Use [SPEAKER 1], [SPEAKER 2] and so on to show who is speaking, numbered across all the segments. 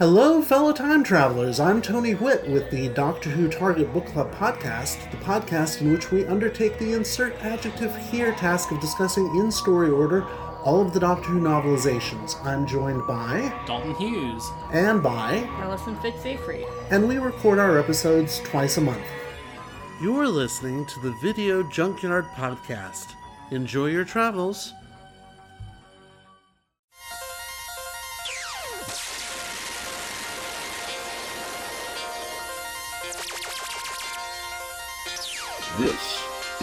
[SPEAKER 1] Hello, fellow time travelers. I'm Tony Witt with the Doctor Who Target Book Club podcast, the podcast in which we undertake the insert adjective here task of discussing in story order all of the Doctor Who novelizations. I'm joined by
[SPEAKER 2] Dalton Hughes.
[SPEAKER 1] and by,
[SPEAKER 3] Alison Fitz-Seyfried.
[SPEAKER 1] and we record our episodes twice a month. You're listening to the Video Junkyard podcast. Enjoy your travels.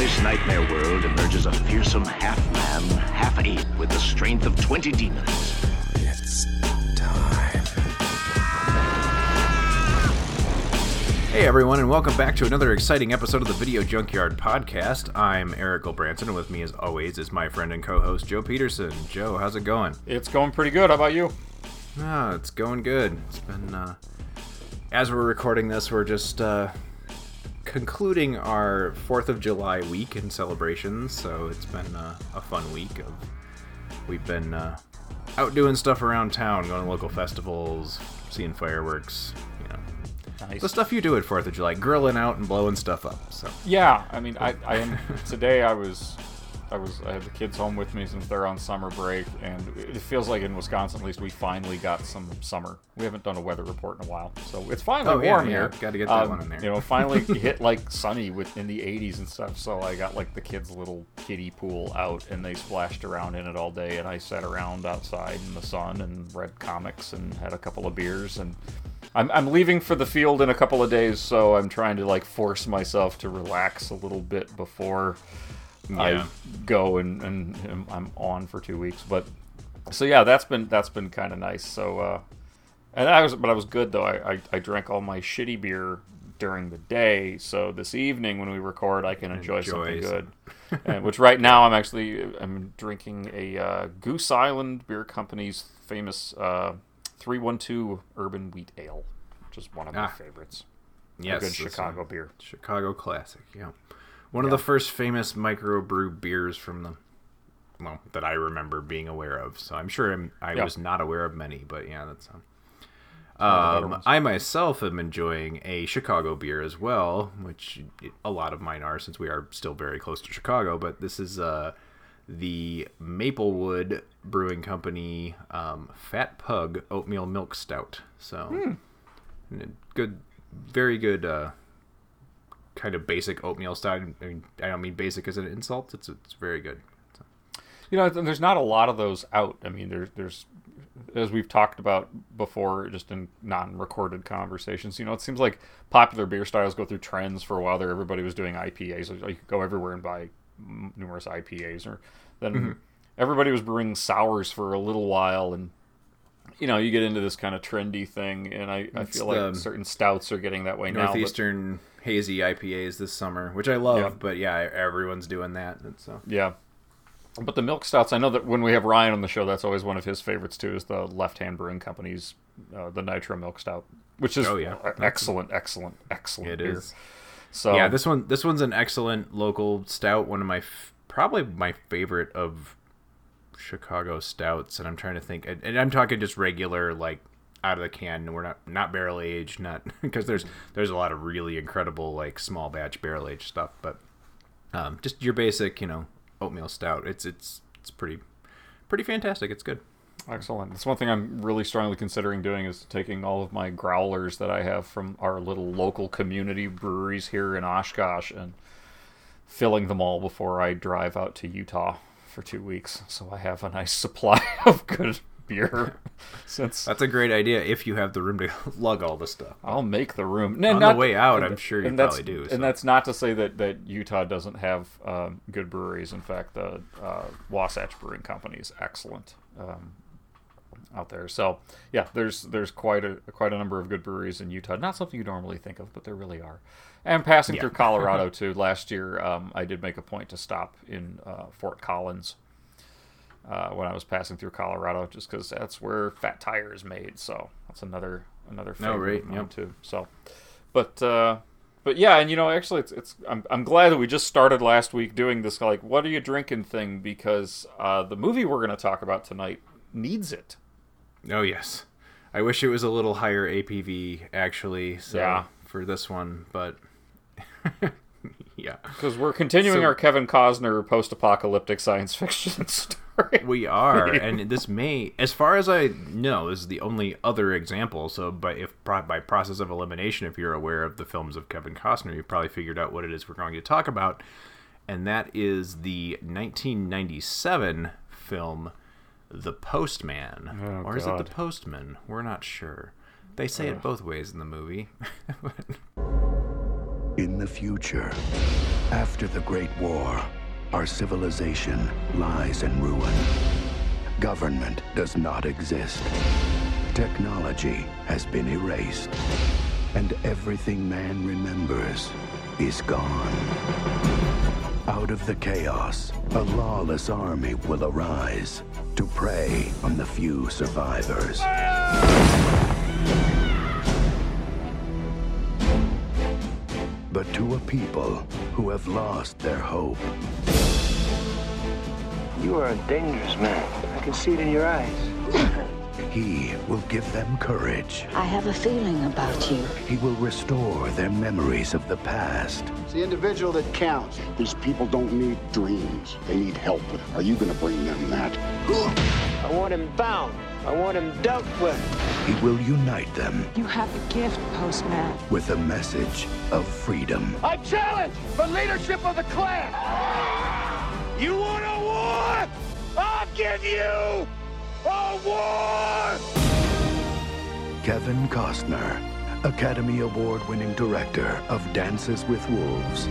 [SPEAKER 4] this nightmare world emerges a fearsome half-man, half-ape with the strength of 20 demons. It's time.
[SPEAKER 5] Hey everyone, and welcome back to another exciting episode of the Video Junkyard Podcast. I'm Eric Branson, and with me, as always, is my friend and co-host Joe Peterson. Joe, how's it going?
[SPEAKER 2] It's going pretty good. How about you?
[SPEAKER 5] Ah, it's going good. It's been, uh, as we're recording this, we're just uh, concluding our Fourth of July week in celebrations. So it's been uh, a fun week. Of we've been uh, out doing stuff around town, going to local festivals, seeing fireworks. You know,
[SPEAKER 2] Nice.
[SPEAKER 5] the stuff you do at Fourth of July, grilling out and blowing stuff up. So.
[SPEAKER 6] Yeah, I mean, I, I am today. I was, I was, I had the kids home with me since they're on summer break, and it feels like in Wisconsin, at least, we finally got some summer. We haven't done a weather report in a while, so it's finally
[SPEAKER 5] Oh,
[SPEAKER 6] warm
[SPEAKER 5] yeah,
[SPEAKER 6] here.
[SPEAKER 5] gotta get that
[SPEAKER 6] Um,
[SPEAKER 5] one in there.
[SPEAKER 6] You know, finally hit like sunny with in the 80s and stuff. So I got like the kids' little kiddie pool out, and they splashed around in it all day, and I sat around outside in the sun and read comics and had a couple of beers and. I'm, I'm leaving for the field in a couple of days, so I'm trying to like force myself to relax a little bit before
[SPEAKER 5] Yeah.
[SPEAKER 6] I go and, and, and I'm on for two weeks. But so yeah, that's been that's been kind of nice. So uh, and I was but I was good though. I, I I drank all my shitty beer during the day, so this evening when we record, I can enjoy, something good. and, which right now I'm actually I'm drinking a uh, Goose Island Beer Company's famous uh, 312 Urban Wheat Ale, which is one of my
[SPEAKER 5] Ah.
[SPEAKER 6] favorites.
[SPEAKER 5] Yes,
[SPEAKER 6] a good Chicago beer.
[SPEAKER 5] Chicago classic, yeah. One of the first famous microbrew beers from the well that I remember being aware of. So I'm sure I'm, I
[SPEAKER 6] Yeah.
[SPEAKER 5] was not aware of many, but yeah, that's. Um,
[SPEAKER 6] one of the better
[SPEAKER 5] um. I myself am enjoying a Chicago beer as well, which a lot of mine are since we are still very close to Chicago. But this is uh, the Maplewood Brewing Company um, Fat Pug Oatmeal Milk Stout. So n- good, very good. Uh, kind of basic oatmeal style. I mean, I don't mean basic as an insult. It's it's very good. So,
[SPEAKER 6] You know, there's not a lot of those out. I mean, there's there's as we've talked about before, just in non-recorded conversations. You know, it seems like popular beer styles go through trends for a while. There, everybody was doing IPAs. You could go everywhere and buy numerous IPAs, or then
[SPEAKER 5] Mm-hmm.
[SPEAKER 6] everybody was brewing sours for a little while, and you know, you get into this kind of trendy thing, and I, I feel like certain stouts are getting that way now.
[SPEAKER 5] Northeastern hazy IPAs this summer, which I love.
[SPEAKER 6] Yeah.
[SPEAKER 5] But yeah, everyone's doing that. And so
[SPEAKER 6] Yeah. But the milk stouts, I know that when we have Ryan on the show, that's always one of his favorites too. Is the Left Hand Brewing Company's uh, the Nitro Milk Stout, which is
[SPEAKER 5] Oh, yeah.
[SPEAKER 6] excellent, excellent, excellent
[SPEAKER 5] it
[SPEAKER 6] beer.
[SPEAKER 5] is.
[SPEAKER 6] So
[SPEAKER 5] Yeah, this one this one's an excellent local stout. One of my f- probably my favorite of Chicago stouts. And I'm trying to think, and, and I'm talking just regular like out of the can. We're not not barrel aged, not because there's there's a lot of really incredible like small batch barrel aged stuff, but um, just your basic, you know, oatmeal stout. It's it's it's pretty pretty fantastic. It's good.
[SPEAKER 6] excellent. That's one thing I'm really strongly considering doing is taking all of my growlers that I have from our little local community breweries here in Oshkosh and filling them all before I drive out to Utah for two weeks, so I have a nice supply of good beer. Since
[SPEAKER 5] That's a great idea if you have the room to lug all the stuff.
[SPEAKER 6] I'll make the room.
[SPEAKER 5] On the way out, I'm sure you probably do, so.
[SPEAKER 6] And that's not to say that, that Utah doesn't have um, good breweries. In fact, the uh, Wasatch Brewing Company is excellent. Um, out there. So yeah, there's there's quite a quite a number of good breweries in Utah. Not something you normally think of, but there really are. And passing
[SPEAKER 5] Yeah.
[SPEAKER 6] through Colorado too. Last year, um, I did make a point to stop in uh, Fort Collins uh, when I was passing through Colorado, just because that's where Fat Tire is made. So that's another another favorite
[SPEAKER 5] Oh, right,
[SPEAKER 6] of
[SPEAKER 5] yep.
[SPEAKER 6] too. So, but uh, but yeah, and you know, actually, it's it's I'm I'm glad that we just started last week doing this like what are you drinking thing because uh, the movie we're going to talk about tonight needs it.
[SPEAKER 5] Oh yes, I wish it was a little higher ABV actually. So
[SPEAKER 6] Yeah.
[SPEAKER 5] for this one, but yeah,
[SPEAKER 6] Because we're continuing
[SPEAKER 5] So-
[SPEAKER 6] our Kevin Costner post-apocalyptic science fiction story.
[SPEAKER 5] we are, and this may, as far as I know, this is the only other example. So, by if by process of elimination, if you're aware of the films of Kevin Costner, you've probably figured out what it is we're going to talk about, and that is the 1997 film The Postman,
[SPEAKER 6] Oh,
[SPEAKER 5] or is it The Postman? We're not sure. They say it both ways in the movie.
[SPEAKER 3] In the future, after the Great War, our civilization lies in ruin. Government does not exist. Technology has been erased. And everything man remembers is gone. Out of the chaos, a lawless army will arise to prey on the few survivors. But to a people who have lost their hope.
[SPEAKER 7] You are a dangerous man. I can see it in your eyes.
[SPEAKER 3] He will give them courage.
[SPEAKER 8] I have a feeling about you.
[SPEAKER 3] He will restore their memories of the past.
[SPEAKER 9] It's the individual that counts.
[SPEAKER 10] These people don't need dreams. They need help. Are you going to bring them that?
[SPEAKER 7] I want him bound. I want him dealt with.
[SPEAKER 3] He will unite them
[SPEAKER 8] You have a gift, Postman.
[SPEAKER 3] with a message of freedom.
[SPEAKER 9] I challenge the leadership of the clan. You want a war? I'll give you a war!
[SPEAKER 3] Kevin Costner, Academy Award winning director of Dances with Wolves,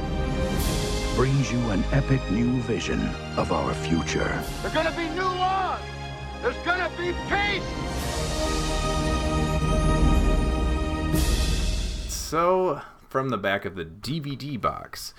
[SPEAKER 3] brings you an epic new vision of our future.
[SPEAKER 9] There's gonna be new laws. There's gonna be peace.
[SPEAKER 5] So, from the back of the DVD box,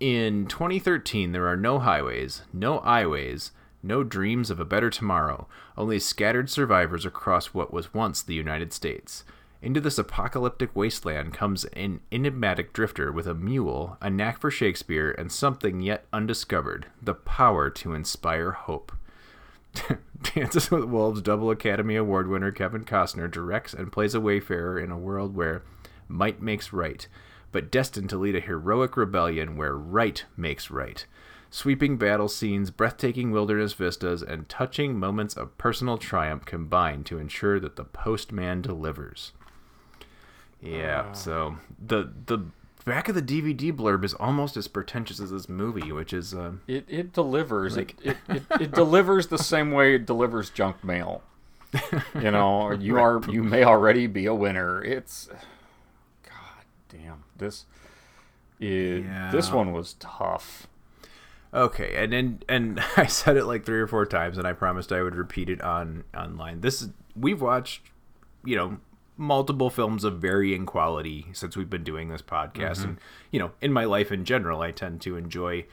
[SPEAKER 5] in 2013, there are no highways, no highways, no dreams of a better tomorrow, only scattered survivors across what was once the United States. Into this apocalyptic wasteland comes an enigmatic drifter with a mule, a knack for Shakespeare, and something yet undiscovered the power to inspire hope. Dances with Wolves double Academy Award winner Kevin Costner directs and plays a wayfarer in a world where might makes right, but destined to lead a heroic rebellion where right makes right. Sweeping battle scenes, breathtaking wilderness vistas, and touching moments of personal triumph combine to ensure that the postman delivers. Yeah, oh. so the the back of the DVD blurb is almost as pretentious as this movie, which is uh,
[SPEAKER 6] It it delivers.
[SPEAKER 5] Like-
[SPEAKER 6] it, it, it, it delivers the same way it delivers junk mail. You know, you are you may already be a winner. It's God damn this. It, This one was tough.
[SPEAKER 5] Okay, and and and I said it like three or four times, and I promised I would repeat it on online. This is we've watched, you know, multiple films of varying quality since we've been doing this podcast, and you know, in my life in general, I tend to enjoy,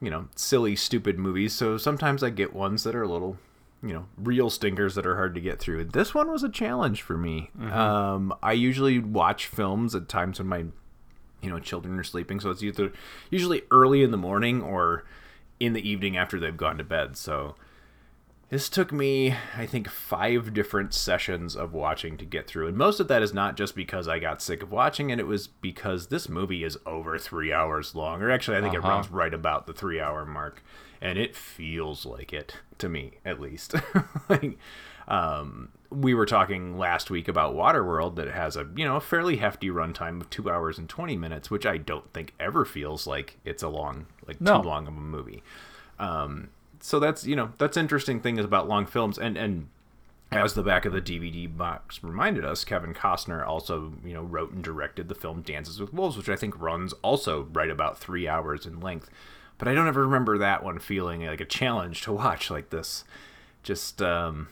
[SPEAKER 5] you know, silly, stupid movies. So sometimes I get ones that are a little, you know, real stinkers that are hard to get through. This one was a challenge for me. Um, I usually watch films at times when my you know children are sleeping so it's either usually early in the morning or in the evening after they've gone to bed so this took me i think five different sessions of watching to get through and most of that is not just because i got sick of watching it it was because this movie is over three hours long or actually i think it
[SPEAKER 6] Uh-huh.
[SPEAKER 5] runs right about the three hour mark and it feels like it to me at least like um we were talking last week about Waterworld that has a you know a fairly hefty runtime of two hours and twenty minutes, which I don't think ever feels like it's a long like
[SPEAKER 6] No.
[SPEAKER 5] too long of a movie. Um, so that's you know that's interesting thing is about long films and and as the back of the DVD box reminded us, Kevin Costner also you know wrote and directed the film Dances with Wolves, which I think runs also right about three hours in length. But I don't ever remember that one feeling like a challenge to watch like this. Just um,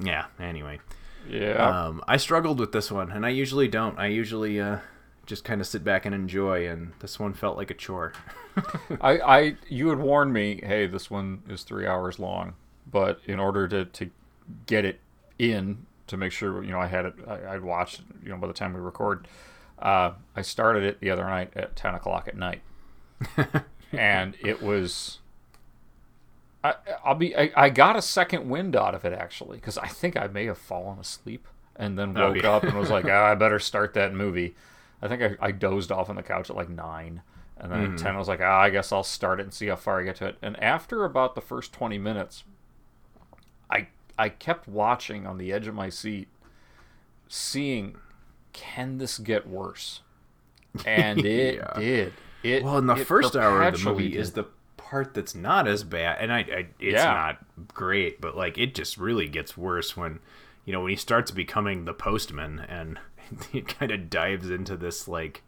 [SPEAKER 5] yeah. Anyway.
[SPEAKER 6] Yeah.
[SPEAKER 5] Um, I struggled with this one, and I usually don't. I usually uh, just kind of sit back and enjoy, and this one felt like a chore.
[SPEAKER 6] I, I, you had warned me, hey, this one is three hours long, but in order to, to get it in, to make sure, you know, I had it, I, I'd watched, you know, by the time we record, uh, I started it the other night at 10 o'clock at night. and it was, I, I'll be, I, I got a second wind out of it actually, because I think I may have fallen asleep and then
[SPEAKER 5] Oh,
[SPEAKER 6] woke
[SPEAKER 5] yeah.
[SPEAKER 6] up and was like, ah, I better start that movie. I think I, I dozed off on the couch at like nine. And then
[SPEAKER 5] Mhm.
[SPEAKER 6] at 10, I was like, ah, I guess I'll start it and see how far I get to it. And after about the first 20 minutes, I I kept watching on the edge of my seat, seeing, can this get worse? And it
[SPEAKER 5] Yeah.
[SPEAKER 6] did. It,
[SPEAKER 5] well, in the first hour of the movie is the part that's not as bad, and I, I it's
[SPEAKER 6] Yeah.
[SPEAKER 5] not great, but like it just really gets worse when, you know, when he starts becoming the postman, and he kind of dives into this like,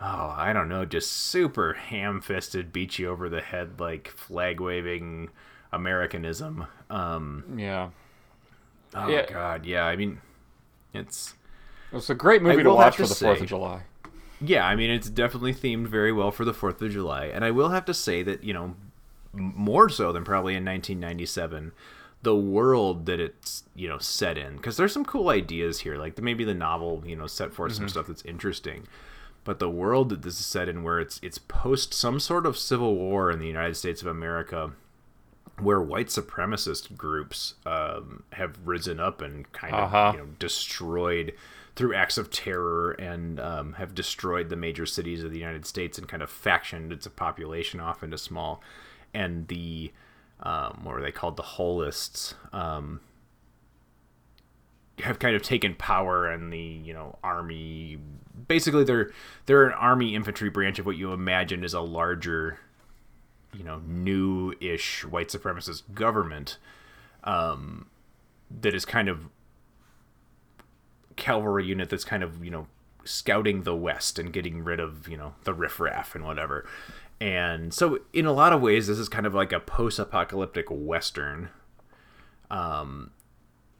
[SPEAKER 5] oh, I don't know, just super ham-fisted, beat you over the head like flag waving Americanism. Um,
[SPEAKER 6] yeah.
[SPEAKER 5] Oh
[SPEAKER 6] Yeah.
[SPEAKER 5] God, yeah. I mean, it's
[SPEAKER 6] It's a great movie to watch for the 4th of July.
[SPEAKER 5] Yeah, I mean, it's definitely themed very well for the 4th of July. And I will have to say that, you know, more so than probably in 1997, the world that it's, you know, set in. Because there's some cool ideas here. Like maybe the novel, you know, set forth some
[SPEAKER 6] Mhm.
[SPEAKER 5] stuff that's interesting. But the world that this is set in, where it's it's post some sort of civil war in the United States of America, where white supremacist groups um, have risen up and kind of
[SPEAKER 6] Uh-huh.
[SPEAKER 5] you know, destroyed through acts of terror and um, have destroyed the major cities of the United States and kind of factioned its population off into small. And the um, what were they called? The holists um, have kind of taken power and the you know army. Basically, they're they're an army infantry branch of what you imagine is a larger you know new-ish white supremacist government um, that is kind of cavalry unit that's kind of you know scouting the west and getting rid of you know the riffraff and whatever and so in a lot of ways this is kind of like a post-apocalyptic western um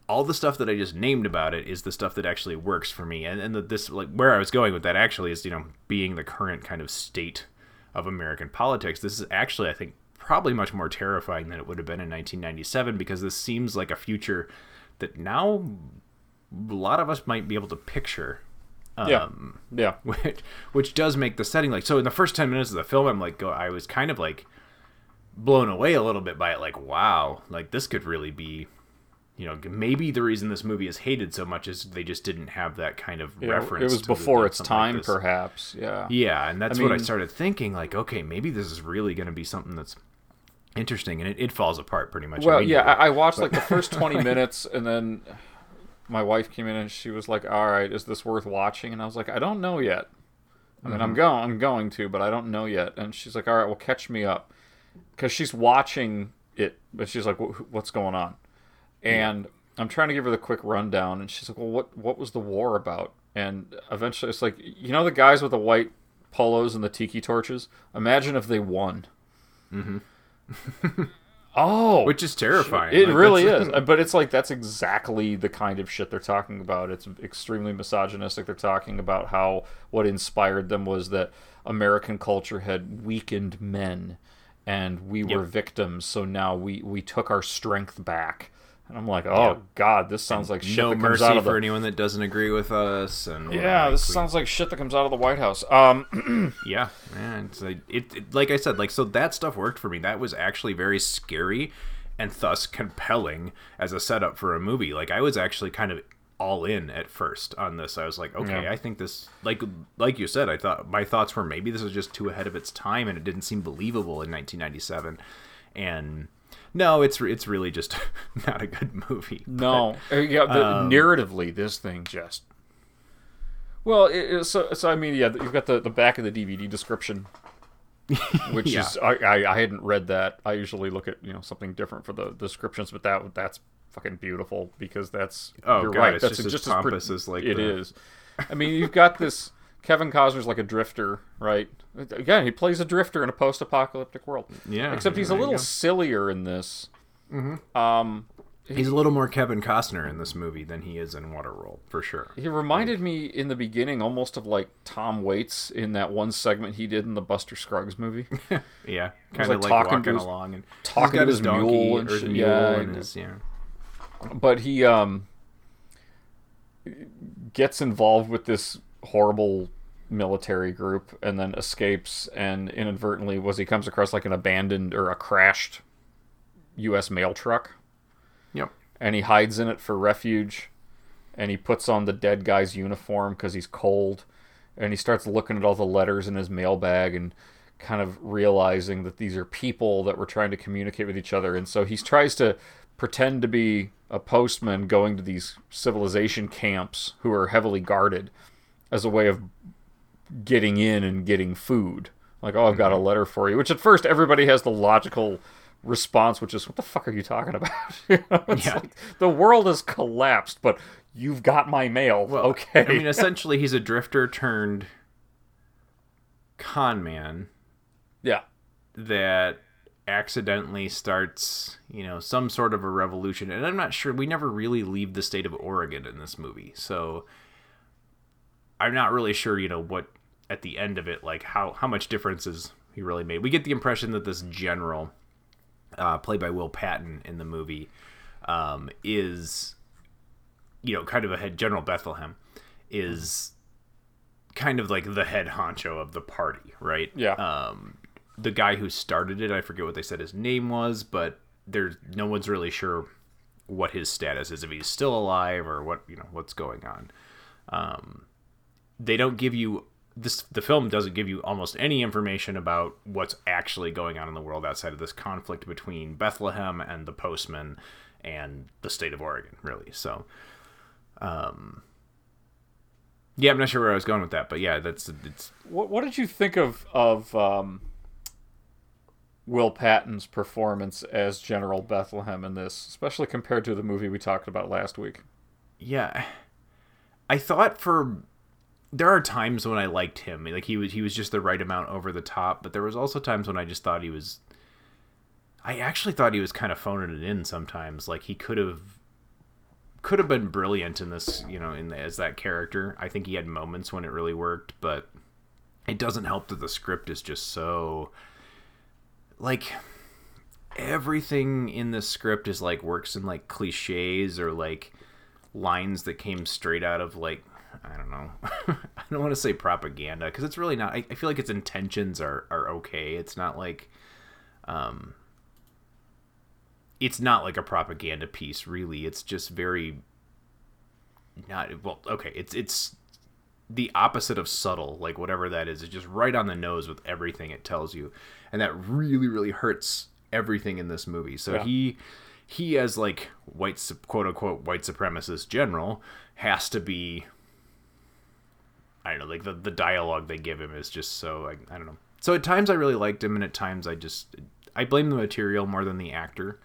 [SPEAKER 5] all the stuff that i just named about it is the stuff that actually works for me and and the, this like where i was going with that actually is you know being the current kind of state of american politics this is actually i think probably much more terrifying than it would have been in 1997 because this seems like a future that now a lot of us might be able to picture.
[SPEAKER 6] Yeah.
[SPEAKER 5] Um,
[SPEAKER 6] Yeah.
[SPEAKER 5] Which, which does make the setting like so. In the first ten minutes of the film, I'm like, go. I was kind of like blown away a little bit by it. Like, wow, like this could really be. You know, maybe the reason this movie is hated so much is they just didn't have that kind of
[SPEAKER 6] Yeah,
[SPEAKER 5] reference.
[SPEAKER 6] it was before its
[SPEAKER 5] something like
[SPEAKER 6] time, perhaps. Yeah.
[SPEAKER 5] Yeah, and that's
[SPEAKER 6] I
[SPEAKER 5] what I started thinking. Like, okay, maybe this is really going to be something that's interesting, and it, it falls apart pretty much.
[SPEAKER 6] Well, yeah. I, I watched like the first 20 minutes and then my wife came in and she was like, "All right, is this worth watching?" And I was like, "I don't know yet." I mean, I'm
[SPEAKER 5] Mhm.
[SPEAKER 6] going I'm going to, but I don't know yet. And she's like, "All right, well catch me up." Cuz she's watching it, but she's like, "What's going on?" And I'm trying to give her the quick rundown and she's like, "Well, what what was the war about?" And eventually it's like, "You know the guys with the white polos and the tiki torches? Imagine if they won."
[SPEAKER 5] Mhm.
[SPEAKER 6] Oh,
[SPEAKER 5] Which is terrifying.
[SPEAKER 6] It
[SPEAKER 5] Like,
[SPEAKER 6] really is, but it's like that's exactly the kind of shit they're talking about. It's extremely misogynistic. They're talking about how what inspired them was that American culture had weakened men, and we were victims. So now we we took our strength back. And I'm like, oh
[SPEAKER 5] Yeah.
[SPEAKER 6] god, this sounds like shit
[SPEAKER 5] no
[SPEAKER 6] that comes
[SPEAKER 5] mercy
[SPEAKER 6] out of
[SPEAKER 5] for anyone that doesn't agree with us, and
[SPEAKER 6] yeah,
[SPEAKER 5] like,
[SPEAKER 6] this
[SPEAKER 5] we-
[SPEAKER 6] sounds like shit that comes out of the White House. Um,
[SPEAKER 5] yeah, man. It's like, it, it, like I said, like so that stuff worked for me. That was actually very scary, and thus compelling as a setup for a movie. Like I was actually kind of all in at first on this. I was like, okay,
[SPEAKER 6] Yeah.
[SPEAKER 5] I think this, like, like you said, I thought my thoughts were maybe this was just too ahead of its time, and it didn't seem believable in 1997, and. No, it's it's really just not a good movie.
[SPEAKER 6] No,
[SPEAKER 5] But,
[SPEAKER 6] Uh, yeah. The,
[SPEAKER 5] um,
[SPEAKER 6] narratively, this thing just. Well, it, it- so so I mean, yeah, you've got the the back of the DVD description, which
[SPEAKER 5] Yeah.
[SPEAKER 6] is I, I I hadn't read that. I usually look at you know something different for the descriptions, but that that's fucking beautiful because that's
[SPEAKER 5] Oh,
[SPEAKER 6] you're
[SPEAKER 5] God,
[SPEAKER 6] right.
[SPEAKER 5] it's
[SPEAKER 6] that's
[SPEAKER 5] just as
[SPEAKER 6] just pre-
[SPEAKER 5] as, like,
[SPEAKER 6] it
[SPEAKER 5] the-
[SPEAKER 6] is. I mean, you've got this. Kevin Costner's like a drifter, right? Again, he plays a drifter in a post-apocalyptic world.
[SPEAKER 5] Yeah,
[SPEAKER 6] except he's a little sillier in this.
[SPEAKER 5] Mhm.
[SPEAKER 6] Um,
[SPEAKER 5] He's a little more Kevin Costner in this movie than he is in Waterworld, for sure.
[SPEAKER 6] He reminded me in the beginning almost of like Tom Waits in that one segment he did in the Buster Scruggs movie.
[SPEAKER 5] yeah, kind of like,
[SPEAKER 6] talking
[SPEAKER 5] walking
[SPEAKER 6] his-
[SPEAKER 5] along and
[SPEAKER 6] talking to his
[SPEAKER 5] donkey
[SPEAKER 6] mule and shit,
[SPEAKER 5] mule
[SPEAKER 6] yeah,
[SPEAKER 5] and
[SPEAKER 6] and-
[SPEAKER 5] his yeah.
[SPEAKER 6] but he um gets involved with this horrible military group and then escapes and inadvertently was he comes across like an abandoned or a crashed US mail truck.
[SPEAKER 5] Yep.
[SPEAKER 6] and he hides in it for refuge and he puts on the dead guy's uniform cuz he's cold. And he starts looking at all the letters in his mailbag and kind of realizing that these are people that were trying to communicate with each other. And so he tries to pretend to be a postman going to these civilization camps who are heavily guarded as a way of getting in and getting food like oh i've got a mm-hmm. letter for you which at first everybody has the logical response which is what the fuck are you talking about You know,
[SPEAKER 5] Yeah.
[SPEAKER 6] like, the world has collapsed but you've got my mail okay
[SPEAKER 5] I mean, essentially, he's a drifter turned con man
[SPEAKER 6] yeah
[SPEAKER 5] that accidentally starts, you know, some sort of a revolution. And I'm not sure. We never really leave the state of Oregon in this movie, so I'm not really sure. You know what at the end of it, like how how much differences he really made. We get the impression that this general, uh, played by Will Patton in the movie, um, is, you know, kind of a head General Bethlehem, is kind of like the head honcho of the party, right?
[SPEAKER 6] Yeah.
[SPEAKER 5] Um, the guy who started it, I forget what they said his name was, but there's no one's really sure what his status is, if he's still alive or what you know what's going on. Um, they don't give you this. The film doesn't give you almost any information about what's actually going on in the world outside of this conflict between Bethlehem and the Postman and the state of Oregon, really. So, um, yeah, I'm not sure where I was going with that, but yeah, that's it's
[SPEAKER 6] What What did you think of of um, Will Patton's performance as General Bethlehem in this, especially compared to the movie we talked about last week?
[SPEAKER 5] yeah i thought for there are times when i liked him. Like he was he was just the right amount over the top but there was also times when i just thought he was i actually thought he was kind of phoning it in sometimes. Like he could have could have been brilliant in this you know in as that character. I think he had moments when it really worked but it doesn't help that the script is just so like everything in this script is like works in like cliches or like lines that came straight out of like I don't know. I don't want to say propaganda because it's really not. I, I feel like its intentions are are okay. It's not like, um, it's not like a propaganda piece. Really, it's just very not well. Okay, it's it's the opposite of subtle. Like whatever that is, it's just right on the nose with everything it tells you, and that really really hurts everything in this movie. So
[SPEAKER 6] Yeah.
[SPEAKER 5] he he as like white quote unquote white supremacist general has to be I don't know, like the, the dialogue they give him is just so like, I don't know. So at times I really liked him, and at times I just I blame the material more than the actor.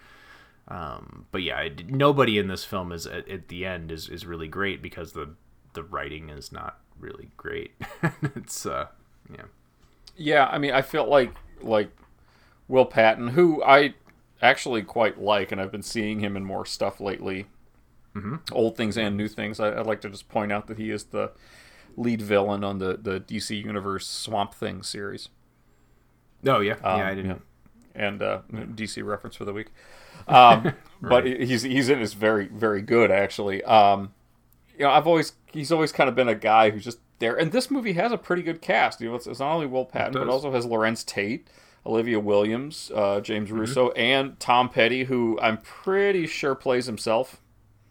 [SPEAKER 5] Um, but yeah, I, nobody in this film is at, at the end is, is really great because the the writing is not really great. it's uh yeah
[SPEAKER 6] Yeah, I mean, I felt like like Will Patton, who I actually quite like, and I've been seeing him in more stuff lately,
[SPEAKER 5] Mhm.
[SPEAKER 6] old things and new things. I, I'd like to just point out that he is the lead villain on the the DC Universe Swamp Thing series.
[SPEAKER 5] Oh yeah,
[SPEAKER 6] Um,
[SPEAKER 5] yeah I didn't.
[SPEAKER 6] And uh, DC reference for the week. Um, But he's he's in is very very good actually. Um, you know, I've always he's always kind of been a guy who's just there, and this movie has a pretty good cast. You know, it's, it's not only Will Patton, but also has Larenz Tate, Olivia Williams, uh, James
[SPEAKER 5] Mm-hmm.
[SPEAKER 6] Russo, and Tom Petty, who I'm pretty sure plays himself.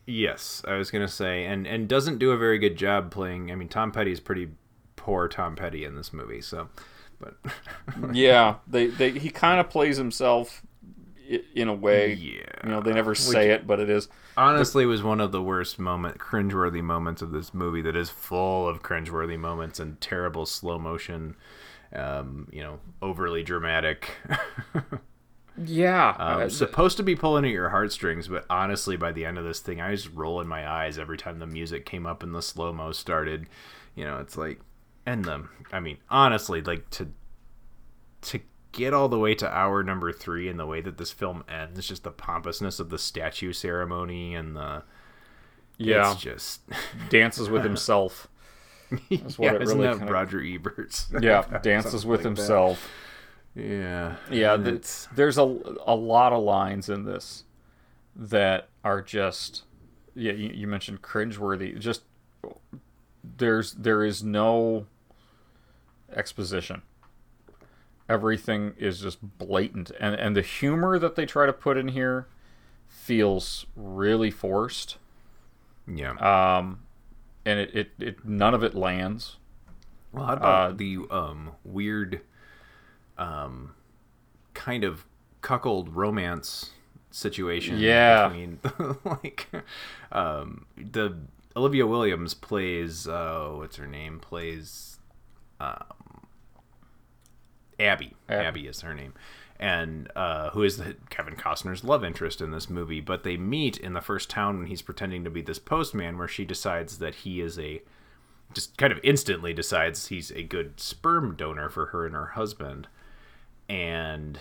[SPEAKER 5] Yes, I was gonna say, and and doesn't do a very good job playing. I mean, Tom Petty is pretty poor Tom Petty in this movie. So, but
[SPEAKER 6] yeah, they, they he kind of plays himself in a way.
[SPEAKER 5] Yeah,
[SPEAKER 6] you know, they never say
[SPEAKER 5] Which-
[SPEAKER 6] it, but it is.
[SPEAKER 5] honestly was one of the worst moment, cringeworthy moments of this movie. That is full of cringeworthy moments and terrible slow motion. Um, you know, overly dramatic.
[SPEAKER 6] Yeah,
[SPEAKER 5] um,
[SPEAKER 6] uh,
[SPEAKER 5] supposed to be pulling at your heartstrings, but honestly, by the end of this thing, I was rolling my eyes every time the music came up and the slow mo started. You know, it's like, and the, I mean, honestly, like to to get all the way to hour number three and the way that this film ends, just the pompousness of the statue ceremony and the
[SPEAKER 6] Yeah.
[SPEAKER 5] it's just
[SPEAKER 6] dances with himself. That's what
[SPEAKER 5] yeah,
[SPEAKER 6] it
[SPEAKER 5] isn't
[SPEAKER 6] really
[SPEAKER 5] that
[SPEAKER 6] kinda-
[SPEAKER 5] Roger Ebert's?
[SPEAKER 6] Yeah, dances with
[SPEAKER 5] like that. Yeah,
[SPEAKER 6] Yeah, the, there's a a lot of lines in this that are just yeah. You, you mentioned cringeworthy. Just there's there is no exposition. Everything is just blatant, and and the humor that they try to put in here feels really forced.
[SPEAKER 5] yeah.
[SPEAKER 6] Um, and it, it, it none of it lands.
[SPEAKER 5] Well, how about
[SPEAKER 6] Uh,
[SPEAKER 5] the um, weird, um, kind of cuckold romance situation?
[SPEAKER 6] Yeah.
[SPEAKER 5] between like, um, the Olivia Williams plays uh, what's her name? Plays um, Abby.
[SPEAKER 6] Abby.
[SPEAKER 5] Abby is her name. And uh, who is the, Kevin Costner's love interest in this movie? But they meet in the first town when he's pretending to be this postman, where she decides that he is a just kind of instantly decides he's a good sperm donor for her and her husband and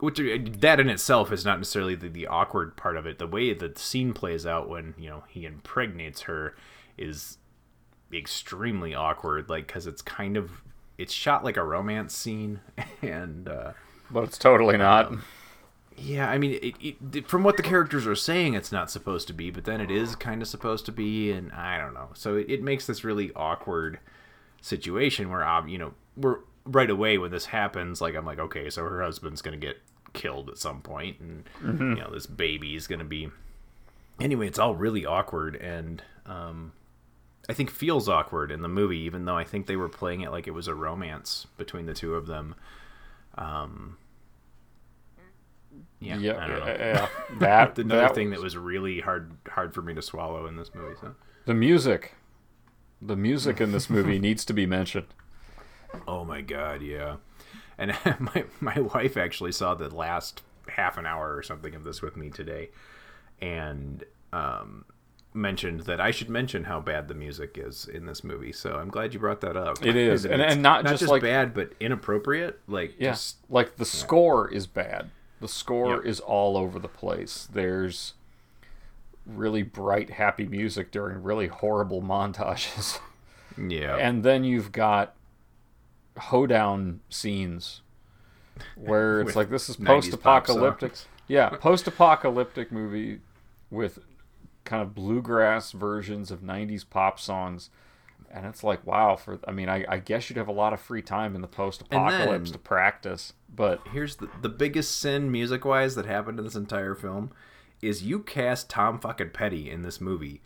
[SPEAKER 5] which that in itself is not necessarily the, the awkward part of it the way the scene plays out when you know he impregnates her is extremely awkward like because it's kind of it's shot like a romance scene and uh
[SPEAKER 6] But it's totally not.
[SPEAKER 5] yeah, I mean, it, it, from what the characters are saying, it's not supposed to be, but then it is kind of supposed to be, and I don't know. So it, it makes this really awkward situation where, um, you know, we're right away when this happens, like I'm like, okay, so her husband's gonna get killed at some point, and
[SPEAKER 6] Mhm.
[SPEAKER 5] you know, this baby is gonna be. Anyway, it's all really awkward, and um, I think feels awkward in the movie, even though I think they were playing it like it was a romance between the two of them. Um, yeah,
[SPEAKER 6] Yeah,
[SPEAKER 5] I don't know.
[SPEAKER 6] yeah, that-
[SPEAKER 5] another
[SPEAKER 6] that
[SPEAKER 5] thing
[SPEAKER 6] was-
[SPEAKER 5] that was really hard hard for me to swallow in this movie. So
[SPEAKER 6] The music, the music in this movie needs to be mentioned.
[SPEAKER 5] Oh my god, yeah. And my my wife actually saw the last half an hour or something of this with me today, and um, mentioned that I should mention how bad the music is in this movie. So I'm glad you brought that up.
[SPEAKER 6] It is, and- and not just like-
[SPEAKER 5] bad, but inappropriate. Like
[SPEAKER 6] Yeah,
[SPEAKER 5] just
[SPEAKER 6] like the score is bad. The score
[SPEAKER 5] Yep.
[SPEAKER 6] is all over the place. There's really bright, happy music during really horrible montages.
[SPEAKER 5] Yeah.
[SPEAKER 6] and then you've got hoedown scenes where it's like this is post-apocalyptic. Yeah, post-apocalyptic movie with kind of bluegrass versions of 90s pop songs. And it's like, wow, for I mean, I, I guess you'd have a lot of free time in the post-apocalypse
[SPEAKER 5] then-
[SPEAKER 6] to practice, but
[SPEAKER 5] here's the, the biggest sin music wise that happened in this entire film is you cast Tom fucking Petty in this movie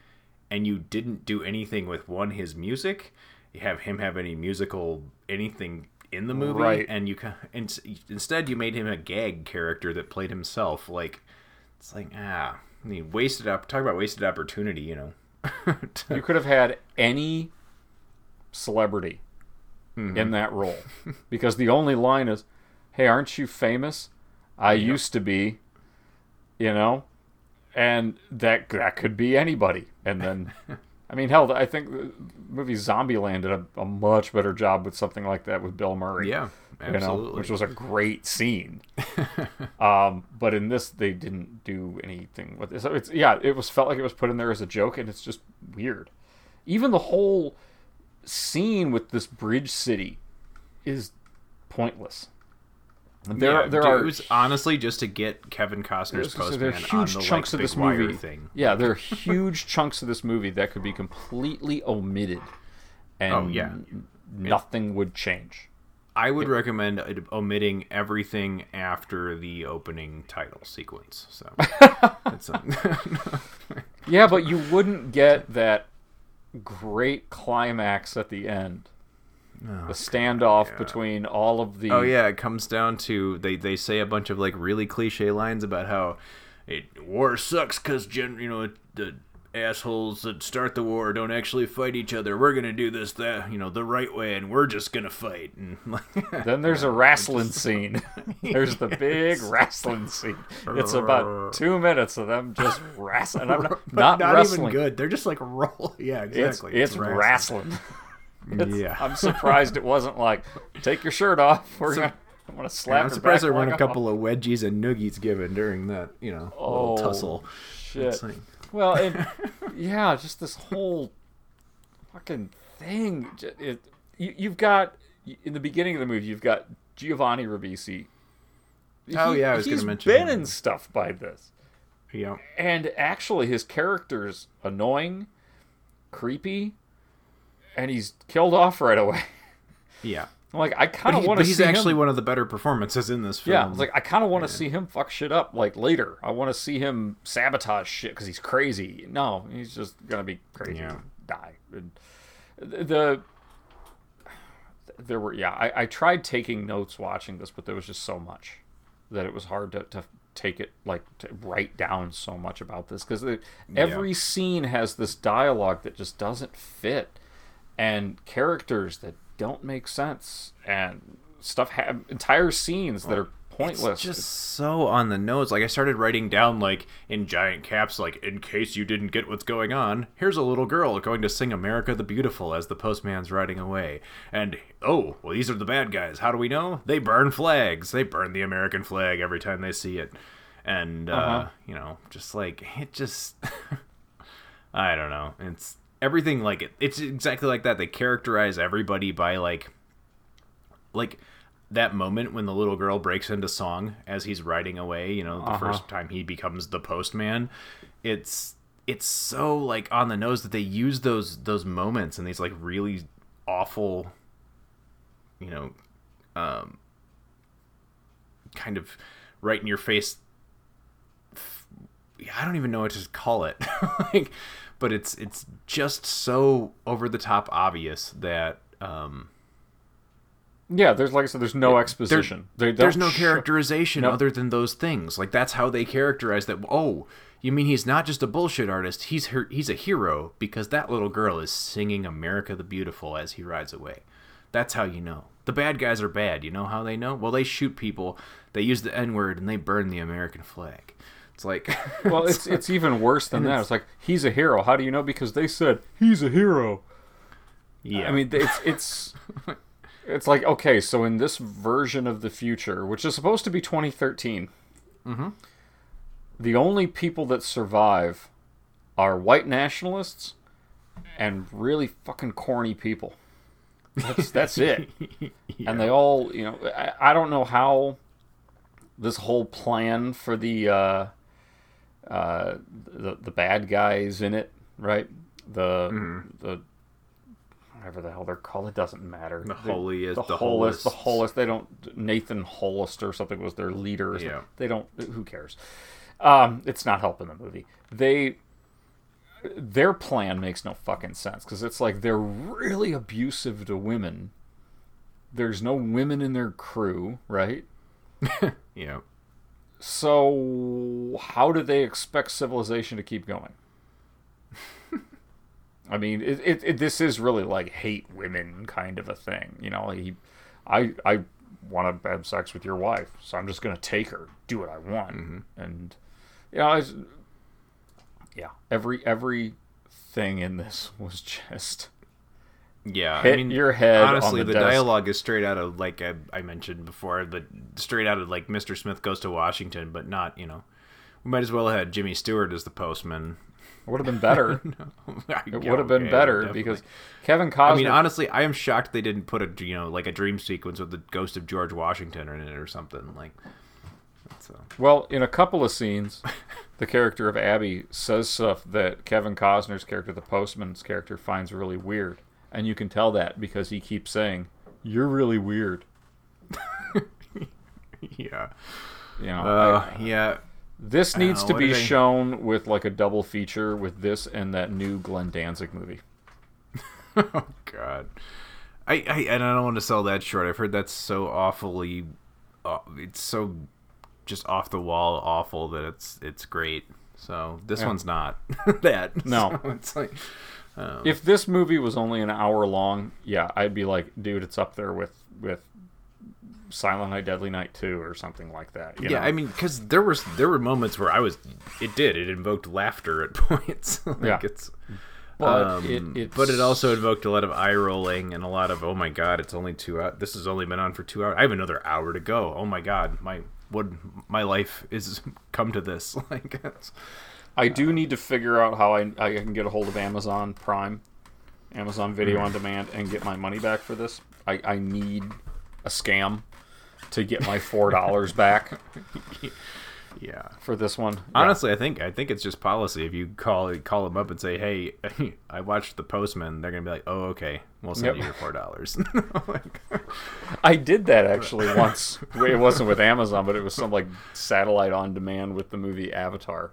[SPEAKER 5] and you didn't do anything with one his music, you have him have any musical anything in the movie
[SPEAKER 6] Right.
[SPEAKER 5] and you ca- and instead you made him a gag character that played himself like it's like ah I mean wasted up talk about wasted opportunity, you know.
[SPEAKER 6] you could have had any celebrity
[SPEAKER 5] Mhm.
[SPEAKER 6] in that role because the only line is hey aren't you famous i used to be you know and that that could be anybody and then i mean hell i think the movie zombieland did a, a much better job with something like that with bill murray
[SPEAKER 5] Yeah,
[SPEAKER 6] you know,
[SPEAKER 5] absolutely.
[SPEAKER 6] which was a great scene. Um, but in this they didn't do anything with it. So it's yeah it was felt like it was put in there as a joke and it's just weird. Even the whole scene with this bridge city is pointless there
[SPEAKER 5] Yeah,
[SPEAKER 6] there are
[SPEAKER 5] it honestly just to get Kevin Costner's postman
[SPEAKER 6] there are huge
[SPEAKER 5] on the
[SPEAKER 6] chunks
[SPEAKER 5] like,
[SPEAKER 6] of this movie.
[SPEAKER 5] thing.
[SPEAKER 6] Yeah, there are huge chunks of this movie that could be completely omitted, and
[SPEAKER 5] Oh, yeah.
[SPEAKER 6] nothing would change.
[SPEAKER 5] I would recommend omitting everything after the opening title sequence. So,
[SPEAKER 6] Yeah, but you wouldn't get that great climax at the end. Oh, the standoff between all of the
[SPEAKER 5] oh yeah, it comes down to they they say a bunch of like really cliche lines about how it war sucks because gen you know the assholes that start the war don't actually fight each other. We're gonna do this that you know the right way, and we're just gonna fight. And like,
[SPEAKER 6] Then there's a wrestling scene. There's the big wrestling scene. It's about two minutes of them just wrestling. I'm not, not,
[SPEAKER 5] not
[SPEAKER 6] wrestling.
[SPEAKER 5] even good. They're just like roll. Yeah, exactly.
[SPEAKER 6] It's, it's wrestling. It's-
[SPEAKER 5] Yeah.
[SPEAKER 6] I'm surprised it wasn't like, take your shirt off. We're
[SPEAKER 5] So
[SPEAKER 6] gonna. I want to slap.
[SPEAKER 5] I'm
[SPEAKER 6] her
[SPEAKER 5] surprised there weren't a couple of wedgies and noogies given during that, you know,
[SPEAKER 6] Oh,
[SPEAKER 5] little tussle.
[SPEAKER 6] Shit. Well, and yeah, just this whole fucking thing. It, you, you've got in the beginning of the movie, you've got Giovanni Ribisi.
[SPEAKER 5] Oh, yeah, I was gonna
[SPEAKER 6] he's
[SPEAKER 5] mention
[SPEAKER 6] been
[SPEAKER 5] him.
[SPEAKER 6] in stuff by this,
[SPEAKER 5] Yeah.
[SPEAKER 6] and actually, his character's annoying, creepy, and he's killed off right away.
[SPEAKER 5] Yeah.
[SPEAKER 6] I'm like, I kind of want
[SPEAKER 5] but
[SPEAKER 6] to
[SPEAKER 5] he's
[SPEAKER 6] see
[SPEAKER 5] actually
[SPEAKER 6] him.
[SPEAKER 5] one of the better performances in this film.
[SPEAKER 6] Yeah, it's like I kind of want to see him fuck shit up like later. I want to see him sabotage shit because he's crazy. No, he's just gonna be crazy
[SPEAKER 5] Yeah.
[SPEAKER 6] and die. And the there were yeah, I, I tried taking notes watching this, but there was just so much that it was hard to, to take it like to write down so much about this because every scene has this dialogue that just doesn't fit and characters that don't make sense and stuff have entire scenes that are pointless
[SPEAKER 5] It's just so on the nose. Like I started writing down like in giant caps, like in case you didn't get what's going on. Here's a little girl going to sing "America the Beautiful" as the postman's riding away. And oh, well, these are the bad guys. How do we know? They burn flags. They burn the American flag every time they see it. And uh,
[SPEAKER 6] Uh-huh.
[SPEAKER 5] you know, just like it just. I don't know. It's everything like it. It's exactly like that. They characterize everybody by like, like that moment when the little girl breaks into song as he's riding away. You know, the
[SPEAKER 6] Uh-huh.
[SPEAKER 5] first time he becomes the postman. It's it's so like on the nose that they use those those moments and these like really awful, you know, um, kind of right in your face I don't even know what to call it. like, but it's it's just so over the top obvious that um,
[SPEAKER 6] yeah there's like i said there's no
[SPEAKER 5] there-
[SPEAKER 6] exposition They
[SPEAKER 5] there's no characterization
[SPEAKER 6] Nope.
[SPEAKER 5] other than those things. Like that's how they characterize that. Oh, you mean he's not just a bullshit artist? He's her, he's a hero because that little girl is singing "America the Beautiful" as he rides away. That's how you know. The bad guys are bad. You know how they know? Well, they shoot people, they use the N word, and they burn the American flag. It's like
[SPEAKER 6] well it's it's even worse than that.
[SPEAKER 5] it's-
[SPEAKER 6] it's like he's a hero. How do you know? Because they said he's a hero.
[SPEAKER 5] Yeah.
[SPEAKER 6] i mean it's it's it's like okay so in this version of the future which is supposed to be 2013
[SPEAKER 5] Mhm.
[SPEAKER 6] the only people that survive are white nationalists and really fucking corny people. That's that's it. And they all you know I, I don't know how this whole plan for the uh uh the the bad guys in it right the
[SPEAKER 5] Mm-hmm.
[SPEAKER 6] the whatever the hell they're called it doesn't matter
[SPEAKER 5] The holiest-
[SPEAKER 6] the
[SPEAKER 5] the
[SPEAKER 6] holiest the holiest they don't nathan holist or something was their leader.
[SPEAKER 5] Yeah.
[SPEAKER 6] they don't who cares um it's not helping the movie they their plan makes no fucking sense because it's like they're really abusive to women. There's no women in their crew, right?
[SPEAKER 5] yeah.
[SPEAKER 6] So how do they expect civilization to keep going? I mean, it, it, it this is really like hate women kind of a thing, you know. He, I I want to have sex with your wife, so I'm just gonna take her, do what I want, mm-hmm. and you know, yeah, every every thing in this was just
[SPEAKER 5] Yeah,
[SPEAKER 6] hit
[SPEAKER 5] I mean,
[SPEAKER 6] your head.
[SPEAKER 5] Honestly,
[SPEAKER 6] on the,
[SPEAKER 5] the, dialogue is straight out of like I, I mentioned before, but straight out of like Mr. Smith goes to Washington, but not you know. We might as well have had Jimmy Stewart as the postman.
[SPEAKER 6] Would have been better.
[SPEAKER 5] I-
[SPEAKER 6] It would have been
[SPEAKER 5] okay,
[SPEAKER 6] better
[SPEAKER 5] definitely.
[SPEAKER 6] because Kevin Costner.
[SPEAKER 5] I mean, honestly, I am shocked they didn't put a you know like a dream sequence with the ghost of George Washington in it or something like. That's, uh,
[SPEAKER 6] Well, in a couple of scenes, the character of Abby says stuff that Kevin Costner's character, the postman's character, finds really weird. And you can tell that because he keeps saying, You're really weird.
[SPEAKER 5] yeah.
[SPEAKER 6] You know,
[SPEAKER 5] Uh,
[SPEAKER 6] I-
[SPEAKER 5] yeah.
[SPEAKER 6] This needs to be
[SPEAKER 5] they-
[SPEAKER 6] shown with like a double feature with this and that new Glenn Danzig movie.
[SPEAKER 5] oh God, I, I and I don't want to sell that short. I've heard that's so awfully, uh, it's so just off the wall awful that it's it's great. So this
[SPEAKER 6] Yeah.
[SPEAKER 5] one's not that.
[SPEAKER 6] No.
[SPEAKER 5] So it's like, um,
[SPEAKER 6] If this movie was only an hour long, yeah, I'd be like, dude, it's up there with with Silent Night, Deadly Night two or something like that. you
[SPEAKER 5] yeah,
[SPEAKER 6] know?
[SPEAKER 5] I mean, because there was there were moments where I was, it did, it invoked laughter at points. like
[SPEAKER 6] Yeah.
[SPEAKER 5] it's,
[SPEAKER 6] But it-
[SPEAKER 5] Um,
[SPEAKER 6] it's-
[SPEAKER 5] but it also invoked a lot of eye rolling and a lot of oh my god, it's only two hours. This has only been on for two hours. I have another hour to go. Oh my god, my what my life is come to this. Like, it's-
[SPEAKER 6] I do need to figure out how I, I can get a hold of Amazon Prime, Amazon Video on Demand, and get my money back for this. I, I need a scam to get my four dollars back
[SPEAKER 5] yeah.
[SPEAKER 6] for this one.
[SPEAKER 5] Honestly, I think I think it's just policy. If you call call them up and say, "Hey, I watched The Postman," they're gonna be like, "Oh, okay, we'll send
[SPEAKER 6] Yep.
[SPEAKER 5] you your four dollars." like,
[SPEAKER 6] I did that actually once. it wasn't with Amazon, but it was some like satellite on demand with the movie Avatar.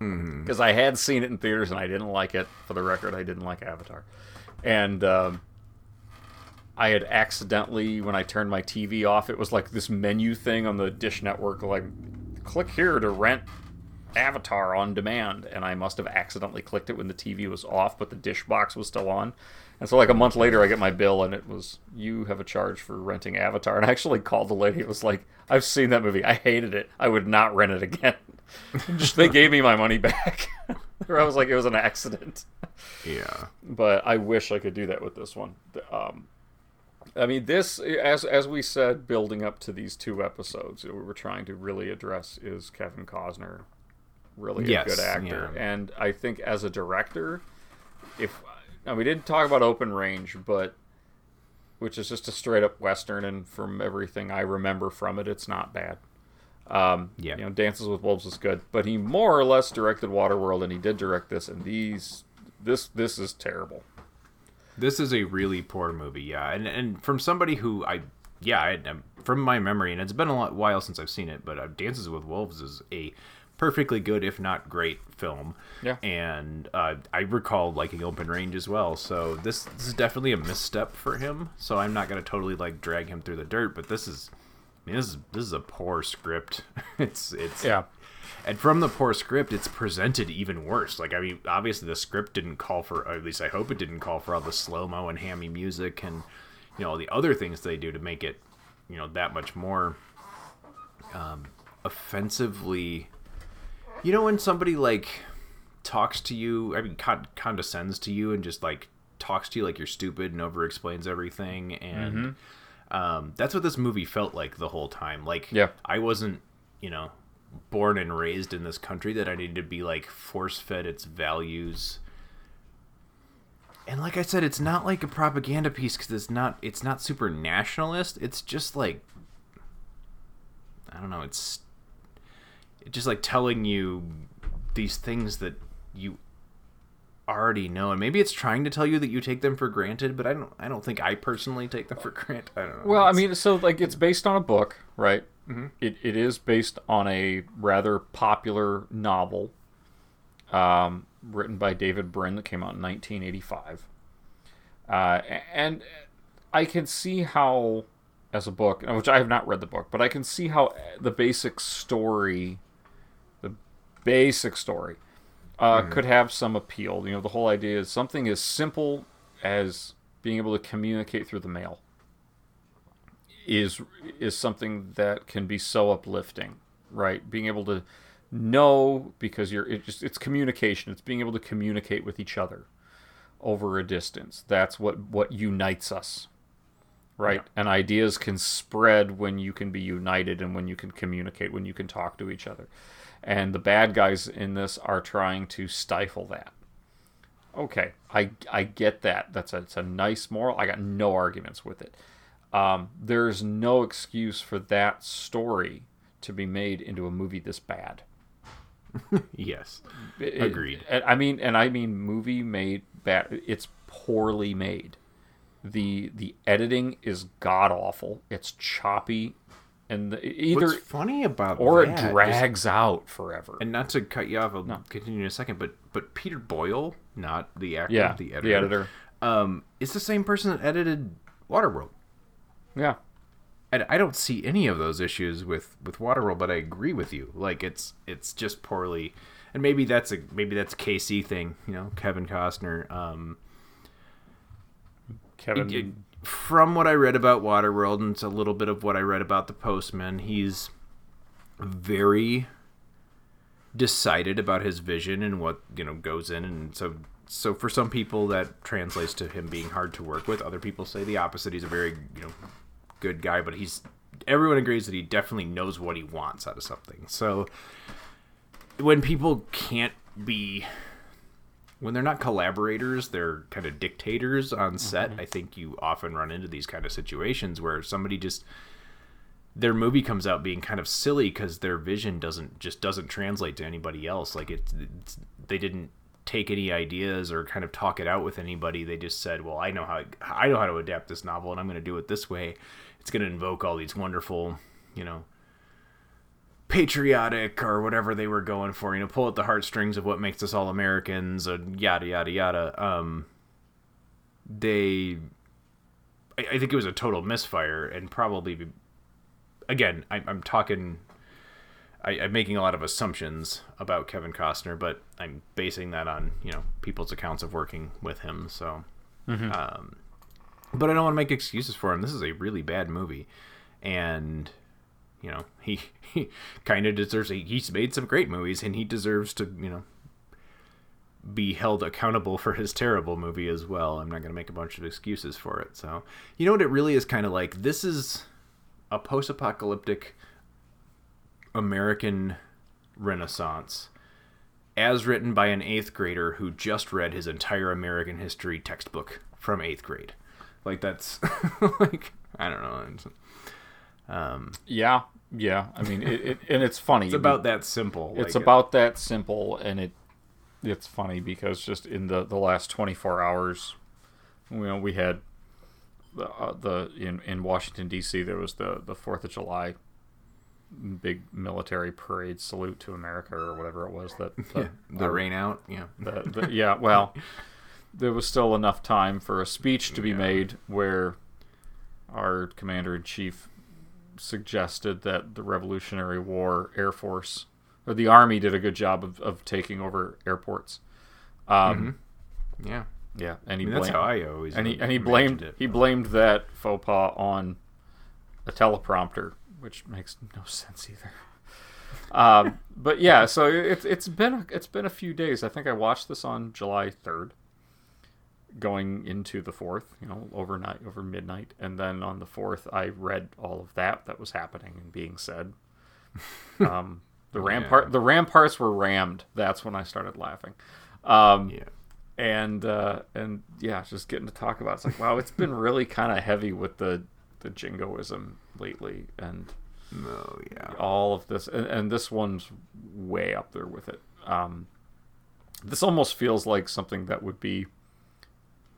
[SPEAKER 5] Mm-hmm.
[SPEAKER 6] Because I had seen it in theaters and I didn't like it. For the record, I didn't like Avatar, and um, I had accidentally when I turned my TV off, it was like this menu thing on the Dish Network, like click here to rent Avatar on demand, and I must have accidentally clicked it when the TV was off, but the dish box was still on. And so, like a month later, I get my bill, and it was you have a charge for renting Avatar. And I actually called the lady. It was like, I've seen that movie. I hated it. I would not rent it again. Just they gave me my money back. or I was like, it was an accident.
[SPEAKER 5] yeah.
[SPEAKER 6] But I wish I could do that with this one. Um, I mean, this as as we said, building up to these two episodes, we were trying to really address is Kevin Costner, really a good actor,
[SPEAKER 5] yeah.
[SPEAKER 6] and I think as a director, if now we didn't talk about Open Range, but which is just a straight up western, and from everything I remember from it, it's not bad. Um,
[SPEAKER 5] Yeah.
[SPEAKER 6] you know, Dances with Wolves is good, but he more or less directed Waterworld, and he did direct this, and these this this is terrible.
[SPEAKER 5] This is a really poor movie, yeah. And and from somebody who I, yeah, I, from my memory, and it's been a lot, while since I've seen it, but uh, Dances with Wolves is a perfectly good, if not great, film.
[SPEAKER 6] Yeah.
[SPEAKER 5] And uh, I recall liking Open Range as well. So this this is definitely a misstep for him. So I'm not gonna totally like drag him through the dirt, but this is, I mean, this is this is a poor script. it's it's
[SPEAKER 6] Yeah.
[SPEAKER 5] and from the poor script, it's presented even worse. Like, I mean, obviously the script didn't call for, or at least I hope it didn't call for all the slow mo and hammy music and, you know, all the other things they do to make it, you know, that much more um, offensively. You know, when somebody, like, talks to you, I mean, con- condescends to you and just, like, talks to you like you're stupid and over explains everything. And um, that's what this movie felt like the whole time. Like,
[SPEAKER 6] Yeah.
[SPEAKER 5] I wasn't, you know, born and raised in this country that I needed to be like force fed its values. And like I said, it's not like a propaganda piece because it's not it's not super nationalist. It's just like I don't know. It's just like telling you these things that you already know, and maybe it's trying to tell you that you take them for granted. But I don't. I don't think I personally take them for granted. I don't know.
[SPEAKER 6] Well, I mean, so like it's based on a book, right?
[SPEAKER 5] Mm-hmm.
[SPEAKER 6] It it is based on a rather popular novel, um, written by David Brin that came out in 1985. Uh, and I can see how, as a book, which I have not read the book, but I can see how the basic story, basic story, uh,
[SPEAKER 5] Mhm.
[SPEAKER 6] could have some appeal. You know, the whole idea is something as simple as being able to communicate through the mail is is something that can be so uplifting, right? Being able to know because you're it just it's communication. It's being able to communicate with each other over a distance. That's what what unites us. Right? And ideas can spread when you can be united and when you can communicate, when you can talk to each other. And the bad guys in this are trying to stifle that. Okay, I I get that. That's a, it's a nice moral. I got no arguments with it. Um, there's no excuse for that story to be made into a movie this bad.
[SPEAKER 5] yes,
[SPEAKER 6] It-
[SPEAKER 5] agreed.
[SPEAKER 6] it- I mean, and I mean movie made bad. It's poorly made. the The editing is god awful. It's choppy, and the, either
[SPEAKER 5] What's funny about
[SPEAKER 6] or it
[SPEAKER 5] is-
[SPEAKER 6] drags out forever.
[SPEAKER 5] And not to cut you off, I'll continue in a second, but but Peter Boyle, not the actor,
[SPEAKER 6] Yeah,
[SPEAKER 5] the
[SPEAKER 6] the
[SPEAKER 5] editor,
[SPEAKER 6] editor.
[SPEAKER 5] um, is the same person that edited Waterworld.
[SPEAKER 6] Yeah.
[SPEAKER 5] And I don't see any of those issues with with Waterworld, but I agree with you. Like it's it's just poorly, and maybe that's a maybe that's a KC thing, you know, Kevin Costner. Um,
[SPEAKER 6] Kevin,
[SPEAKER 5] it- it- from what I read about Waterworld and it's a little bit of what I read about The Postman, he's very decided about his vision and what you know goes in, and so so for some people that translates to him being hard to work with. Other people say the opposite. He's a very you know good guy, but he's everyone agrees that he definitely knows what he wants out of something. So when people can't be when they're not collaborators, they're kind of dictators on set. Mm-hmm. I think you often run into these kind of situations where somebody just their movie comes out being kind of silly because their vision doesn't just doesn't translate to anybody else. Like it, it's, they didn't take any ideas or kind of talk it out with anybody. They just said, "Well, I know how I know how to adapt this novel, and I'm going to do it this way. It's going to invoke all these wonderful, you know." Patriotic or whatever they were going for you know pull at the heartstrings of what makes us all americans and yada yada yada. Um they I, I think it was a total misfire and probably again I, i'm talking I, i'm making a lot of assumptions about kevin costner but i'm basing that on you know people's accounts of working with him so
[SPEAKER 6] Mhm.
[SPEAKER 5] um but i don't want to make excuses for him. This is a really bad movie. And you know he, he kind of deserves he's made some great movies and he deserves to you know be held accountable for his terrible movie as well. I'm not going to make a bunch of excuses for it. So you know what it really is kind of like? This is a post-apocalyptic american renaissance as written by an eighth grader who just read his entire american history textbook from eighth grade. Like that's like i don't know. Um,
[SPEAKER 6] Yeah, yeah. I mean, it, it and it's funny.
[SPEAKER 5] It's about that simple,
[SPEAKER 6] It's
[SPEAKER 5] like-
[SPEAKER 6] about that simple, and it it's funny because just in the the last 24 hours, you know, we had the uh, the in in Washington D.C. there was the the Fourth of July big military parade salute to America or whatever it was that
[SPEAKER 5] Yeah, the rain out, yeah.
[SPEAKER 6] the, the, yeah well there was still enough time for a speech to be made where our commander in chief suggested that the Revolutionary War Air Force or the Army did a good job of, of taking over airports. Um,
[SPEAKER 5] Yeah.
[SPEAKER 6] yeah, and he
[SPEAKER 5] I mean, that's
[SPEAKER 6] blamed,
[SPEAKER 5] how I always
[SPEAKER 6] and he and he blamed
[SPEAKER 5] it,
[SPEAKER 6] he blamed that faux pas on a teleprompter, which makes no sense either. Um, but yeah, so it's it's been it's been a few days. I think I watched this on July third, going into the fourth. You know, overnight over midnight, and then on the fourth, I read all of that that was happening and being said. Um, the rampart the ramparts were rammed. That's when I started laughing. Um,
[SPEAKER 5] yeah.
[SPEAKER 6] And uh, and yeah, just getting to talk about it. it's like wow, it's been really kind of heavy with the the jingoism lately, and
[SPEAKER 5] oh yeah,
[SPEAKER 6] all of this, and, and this one's way up there with it. Um, this almost feels like something that would be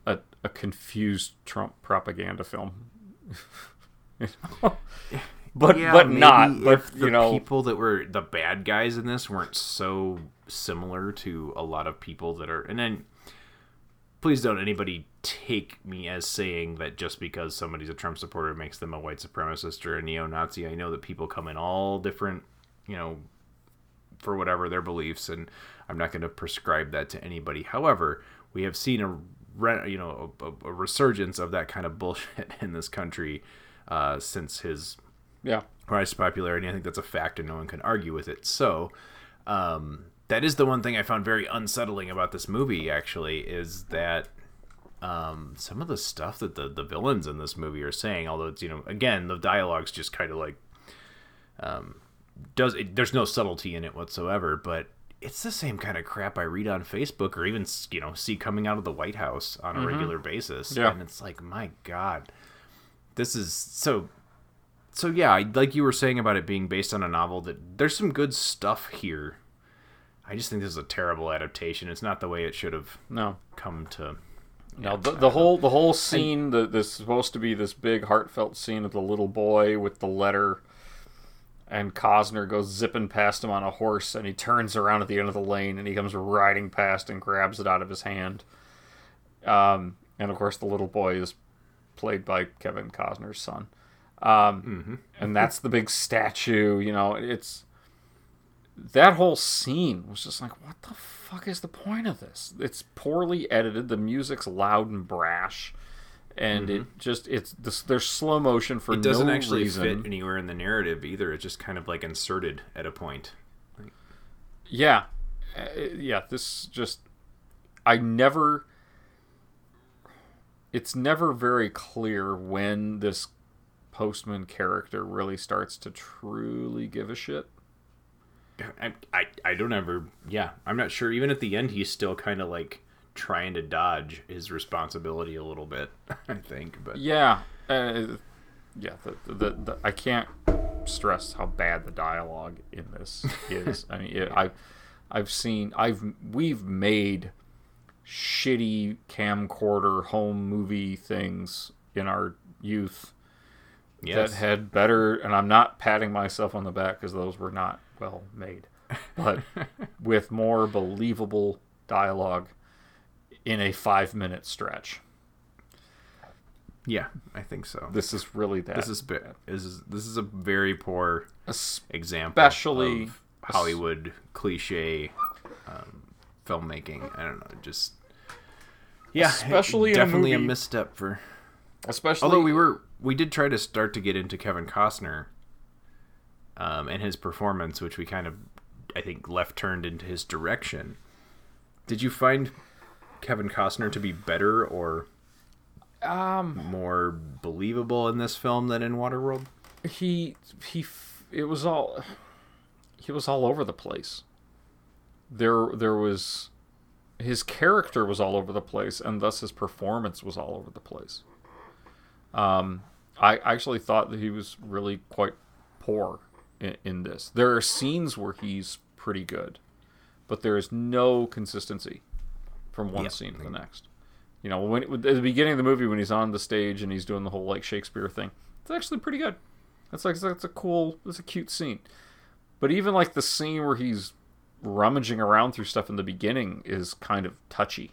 [SPEAKER 6] a a confused Trump propaganda film. You know? but
[SPEAKER 5] Yeah,
[SPEAKER 6] but not. But
[SPEAKER 5] if
[SPEAKER 6] you
[SPEAKER 5] the
[SPEAKER 6] know,
[SPEAKER 5] people that were the bad guys in this weren't so similar to a lot of people that are, and then please don't anybody take me as saying that just because somebody's a Trump supporter makes them a white supremacist or a neo-Nazi. I know that people come in all different, you know, for whatever their beliefs, and I'm not going to prescribe that to anybody. However, we have seen a you know a, a resurgence of that kind of bullshit in this country uh, since his
[SPEAKER 6] Yeah.
[SPEAKER 5] rise to popularity. I think that's a fact, and no one can argue with it. So, um, that is the one thing I found very unsettling about this movie. Actually, is that um, some of the stuff that the the villains in this movie are saying, although it's you know again the dialogue's just kind of like um, does it, there's no subtlety in it whatsoever, but it's the same kind of crap I read on Facebook or even you know see coming out of the White House on a
[SPEAKER 6] Mhm.
[SPEAKER 5] regular basis,
[SPEAKER 6] Yeah.
[SPEAKER 5] and it's like my God, this is so. So yeah, like you were saying about it being based on a novel, that there's some good stuff here. I just think this is a terrible adaptation. It's not the way it should have
[SPEAKER 6] No.
[SPEAKER 5] come to.
[SPEAKER 6] No, the, the whole the whole scene, the this supposed to be this big heartfelt scene of the little boy with the letter, and Costner goes zipping past him on a horse, and he turns around at the end of the lane, and he comes riding past and grabs it out of his hand. Um, and of course, the little boy is played by Kevin Costner's son, um, and that's the big statue. You know, it's that whole scene was just like, what the fuck is the point of this? It's poorly edited. The music's loud and brash, and it just it's this, there's slow motion for
[SPEAKER 5] it doesn't
[SPEAKER 6] no
[SPEAKER 5] actually
[SPEAKER 6] reason.
[SPEAKER 5] fit anywhere in the narrative either. It's just kind of like inserted at a point.
[SPEAKER 6] Yeah, uh, yeah. This just I never. It's never very clear when this postman character really starts to truly give a shit.
[SPEAKER 5] I, I, I don't ever. Yeah, I'm not sure. Even at the end, he's still kind of like trying to dodge his responsibility a little bit. I think, but
[SPEAKER 6] Yeah, uh, yeah. The, the, the, I can't stress how bad the dialogue in this is. I mean, it, I, I've seen, I've we've made shitty camcorder home movie things in our youth
[SPEAKER 5] Yes.
[SPEAKER 6] that had better. And I'm not patting myself on the back because those were not well made, but with more believable dialogue in a five minute stretch.
[SPEAKER 5] yeah, I think so.
[SPEAKER 6] This is really that.
[SPEAKER 5] this is bit. This is this is a very poor example,
[SPEAKER 6] Especially-
[SPEAKER 5] of Hollywood cliche um, filmmaking. I don't know, just yeah,
[SPEAKER 6] Especially in a
[SPEAKER 5] definitely
[SPEAKER 6] movie-
[SPEAKER 5] misstep for.
[SPEAKER 6] Especially
[SPEAKER 5] Although we were we did try to start to get into Kevin Costner, um, and his performance, which we kind of I think left turned into his direction. Did you find Kevin Costner to be better or
[SPEAKER 6] um
[SPEAKER 5] more believable in this film than in Waterworld?
[SPEAKER 6] he he it was all he was all over the place. There there was his character was all over the place and thus his performance was all over the place. Um I actually thought that he was really quite poor in, in this. There are scenes where he's pretty good, but there is no consistency from one
[SPEAKER 5] Yep.
[SPEAKER 6] scene to the next. You know, when at the beginning of the movie when he's on the stage and he's doing the whole like Shakespeare thing, it's actually pretty good. That's like that's a cool, that's a cute scene. But even like the scene where he's rummaging around through stuff in the beginning is kind of touchy.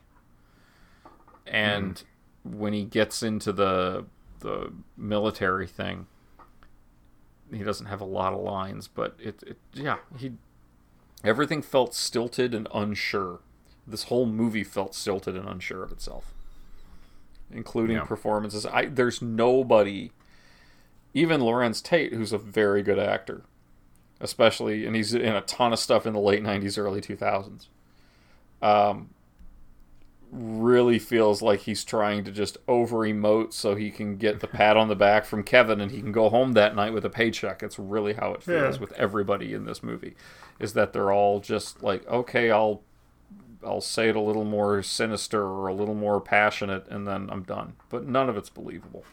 [SPEAKER 6] And when he gets into the the military thing, he doesn't have a lot of lines, but it, it yeah, he everything felt stilted and unsure. This whole movie felt stilted and unsure of itself, including
[SPEAKER 5] Yeah.
[SPEAKER 6] performances. I there's nobody, even Larenz Tate, who's a very good actor, especially and he's in a ton of stuff in the late '90s, early 2000s. Um, really feels like he's trying to just over emote so he can get the pat on the back from Kevin and he can go home that night with a paycheck. It's really how it feels
[SPEAKER 1] Yeah.
[SPEAKER 6] with everybody in this movie. Is that they're all just like, okay, I'll I'll say it a little more sinister or a little more passionate and then I'm done. But none of it's believable.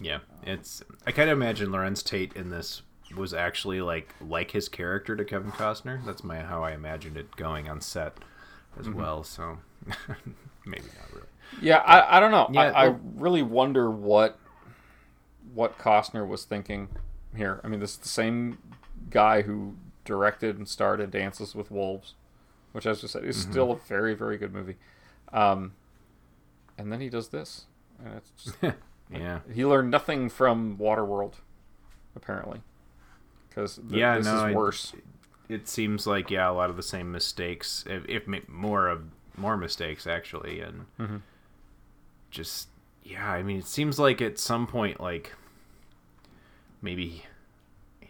[SPEAKER 5] Yeah, it's. I kind of imagine Larenz Tate in this was actually like like his character to Kevin Costner. That's my how I imagined it going on set as
[SPEAKER 6] Mhm.
[SPEAKER 5] well. So maybe not really.
[SPEAKER 6] Yeah, I, I don't know.
[SPEAKER 5] Yeah,
[SPEAKER 6] I, I really wonder what what Costner was thinking here. I mean, this is the same guy who directed and started Dances with Wolves, which, as I said, is
[SPEAKER 5] Mhm.
[SPEAKER 6] still a very, very good movie. Um, and then he does this, and it's just
[SPEAKER 5] Yeah.
[SPEAKER 6] He learned nothing from Waterworld, apparently, because th-
[SPEAKER 5] yeah,
[SPEAKER 6] this
[SPEAKER 5] no,
[SPEAKER 6] is worse.
[SPEAKER 5] It seems like yeah, a lot of the same mistakes, if, if more of more mistakes actually, and
[SPEAKER 6] Mhm.
[SPEAKER 5] just yeah. I mean, it seems like at some point, like maybe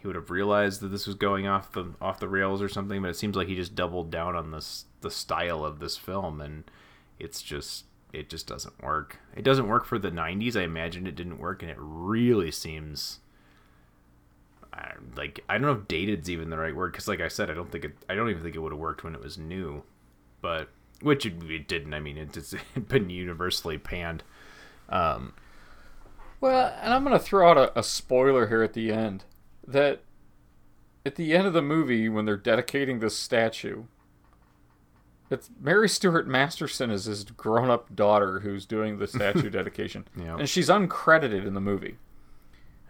[SPEAKER 5] he would have realized that this was going off the off the rails or something, but it seems like he just doubled down on this the style of this film, and it's just it just doesn't work. It doesn't work for the '90s. I imagine it didn't work, and it really seems I, like I don't know if dated's even the right word because, like I said, I don't think it. I don't even think it would have worked when it was new, but which it, it didn't. I mean, it, it's been universally panned. Um,
[SPEAKER 6] Well, and I'm going to throw out a, a spoiler here at the end that at the end of the movie, when they're dedicating this statue, it's Mary Stuart Masterson is his grown up daughter who's doing the statue dedication.
[SPEAKER 5] Yeah.
[SPEAKER 6] And she's uncredited in the movie.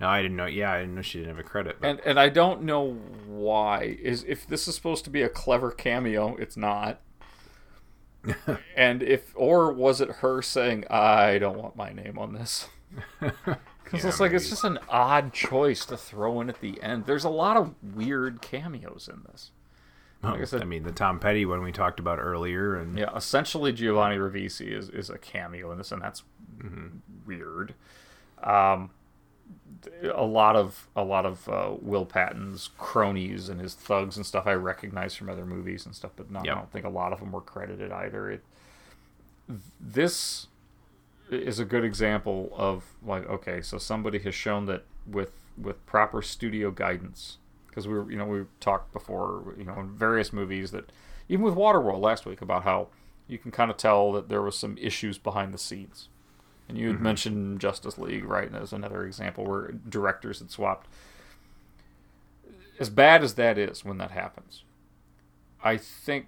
[SPEAKER 5] no, I didn't know. Yeah, I didn't know she didn't have a credit. But,
[SPEAKER 6] And and I don't know why. Is if this is supposed to be a clever cameo, it's not. and if or was it her saying, "I don't want my name on this"? Because it's like it's just an odd choice to throw in at the end. There's a lot of weird cameos in this. Like I said-
[SPEAKER 5] I mean, the Tom Petty one we talked about earlier, and
[SPEAKER 6] Yeah, essentially Giovanni Ribisi is, is a cameo in this, and that's
[SPEAKER 5] Mm-hmm.
[SPEAKER 6] weird. Um, a lot of a lot of uh, Will Patton's cronies and his thugs and stuff I recognize from other movies and stuff, but no,
[SPEAKER 5] Yep.
[SPEAKER 6] I don't think a lot of them were credited either. It this is a good example of like okay, so somebody has shown that with with proper studio guidance because we were you know we talked before you know in various movies that even with Waterworld last week about how you can kind of tell that there was some issues behind the scenes. And you had
[SPEAKER 5] Mhm.
[SPEAKER 6] mentioned Justice League, right, as another example where directors had swapped. As bad as that is when that happens, I think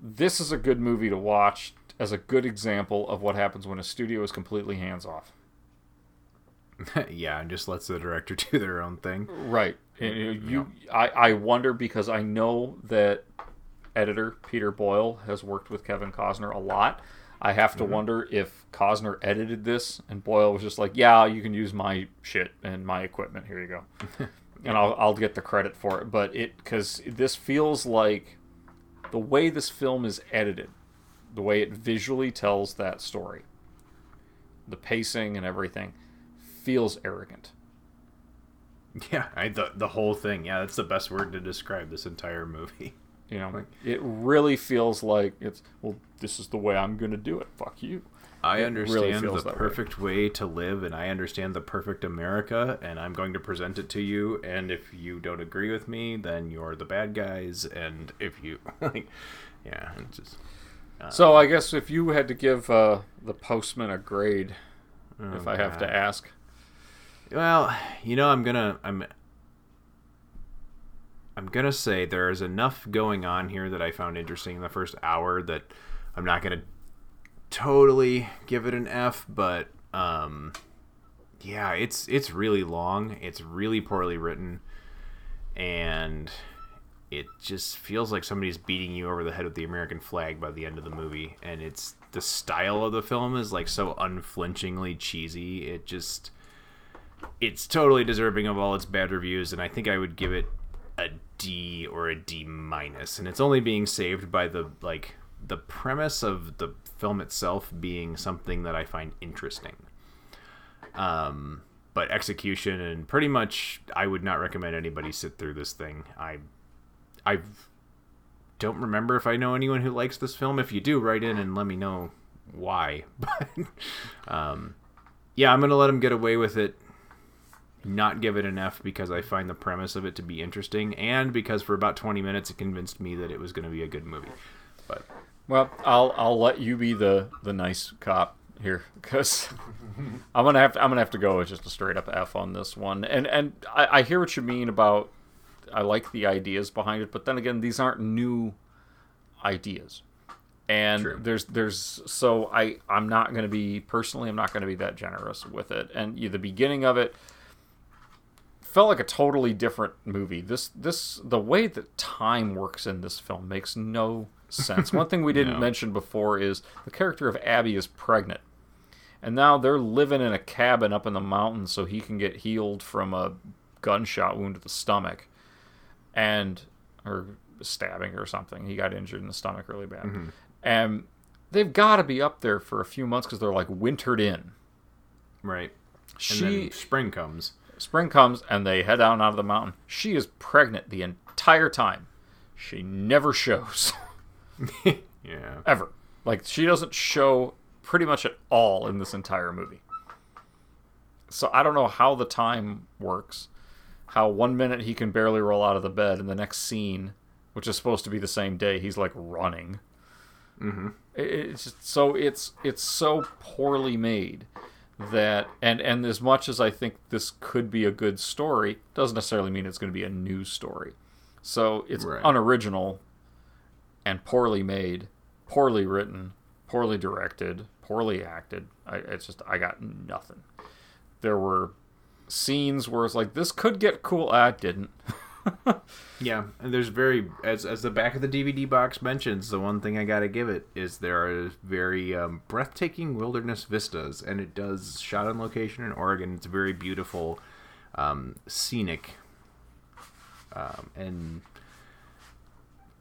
[SPEAKER 6] this is a good movie to watch as a good example of what happens when a studio is completely hands off.
[SPEAKER 5] yeah, and just lets the director do their own thing.
[SPEAKER 6] Right. And you, you I, I wonder because I know that editor Peter Boyle has worked with Kevin Costner a lot. I have to
[SPEAKER 5] Mhm.
[SPEAKER 6] wonder if Costner edited this and Boyle was just like, "Yeah, you can use my shit and my equipment. Here you go." and I'll I'll get the credit for it, but it cuz this feels like the way this film is edited, the way it visually tells that story, the pacing and everything feels arrogant.
[SPEAKER 5] Yeah, I, the the whole thing. Yeah, that's the best word to describe this entire movie.
[SPEAKER 6] You know, like, it really feels like it's well. This is the way I'm going to do it. Fuck you.
[SPEAKER 5] I
[SPEAKER 6] It
[SPEAKER 5] understand
[SPEAKER 6] really
[SPEAKER 5] the
[SPEAKER 6] that way.
[SPEAKER 5] perfect way. to live, and I understand the perfect America, and I'm going to present it to you. And if you don't agree with me, then you're the bad guys. And if you like, yeah, it's just. Uh,
[SPEAKER 6] So I guess if you had to give uh, the postman a grade, if
[SPEAKER 5] Oh,
[SPEAKER 6] I have to ask,
[SPEAKER 5] Well, you know, I'm gonna I'm I'm gonna say there's enough going on here that I found interesting in the first hour that I'm not gonna totally give it an F, but um yeah, it's it's really long, it's really poorly written, and it just feels like somebody's beating you over the head with the American flag by the end of the movie, and it's the style of the film is like so unflinchingly cheesy. It just it's totally deserving of all its bad reviews, and I think I would give it a D or a D minus. And it's only being saved by the like the premise of the film itself being something that I find interesting. Um, but execution and pretty much, I would not recommend anybody sit through this thing. I, I don't remember if I know anyone who likes this film. If you do, write in and let me know why. But um, yeah, I'm gonna let him get away with it. Not give it an F because I find the premise of it to be interesting, and because for about 20 minutes it convinced me that it was going to be a good movie. But
[SPEAKER 6] well, I'll I'll let you be the the nice cop here because I'm gonna have to, I'm gonna have to go with just a straight up F on this one. And and I, I hear what you mean about I like the ideas behind it, but then again, these aren't new ideas. And there's there's so I I'm not going to be personally I'm not going to be that generous with it. And the beginning of it felt like a totally different movie. This this the way that time works in this film makes no sense. One thing we didn't
[SPEAKER 5] No.
[SPEAKER 6] mention before is the character of Abby is pregnant. And now they're living in a cabin up in the mountains so he can get healed from a gunshot wound to the stomach and or stabbing or something. He got injured in the stomach really bad.
[SPEAKER 5] Mhm.
[SPEAKER 6] And they've got to be up there for a few months cuz they're like wintered in.
[SPEAKER 5] right,
[SPEAKER 6] She
[SPEAKER 5] and then spring comes.
[SPEAKER 6] Spring comes and they head down out of the mountain. She is pregnant the entire time. She never shows.
[SPEAKER 5] Yeah.
[SPEAKER 6] Ever. Like she doesn't show pretty much at all in this entire movie. So I don't know how the time works. How one minute he can barely roll out of the bed and the next scene, which is supposed to be the same day, he's like running.
[SPEAKER 5] Mm-hmm.
[SPEAKER 6] It's just so it's it's so poorly made that and and as much as I think this could be a good story, doesn't necessarily mean it's going to be a new story. So it's
[SPEAKER 5] Right.
[SPEAKER 6] unoriginal and poorly made, poorly written, poorly directed, poorly acted. I it's just I got nothing. There were scenes where it's like this could get cool. Ah, it didn't.
[SPEAKER 5] Yeah, and there's very as as the back of the DVD box mentions, the one thing I gotta give it is there are very um, breathtaking wilderness vistas, and it does shot on location in Oregon. It's very beautiful, um, scenic, um, and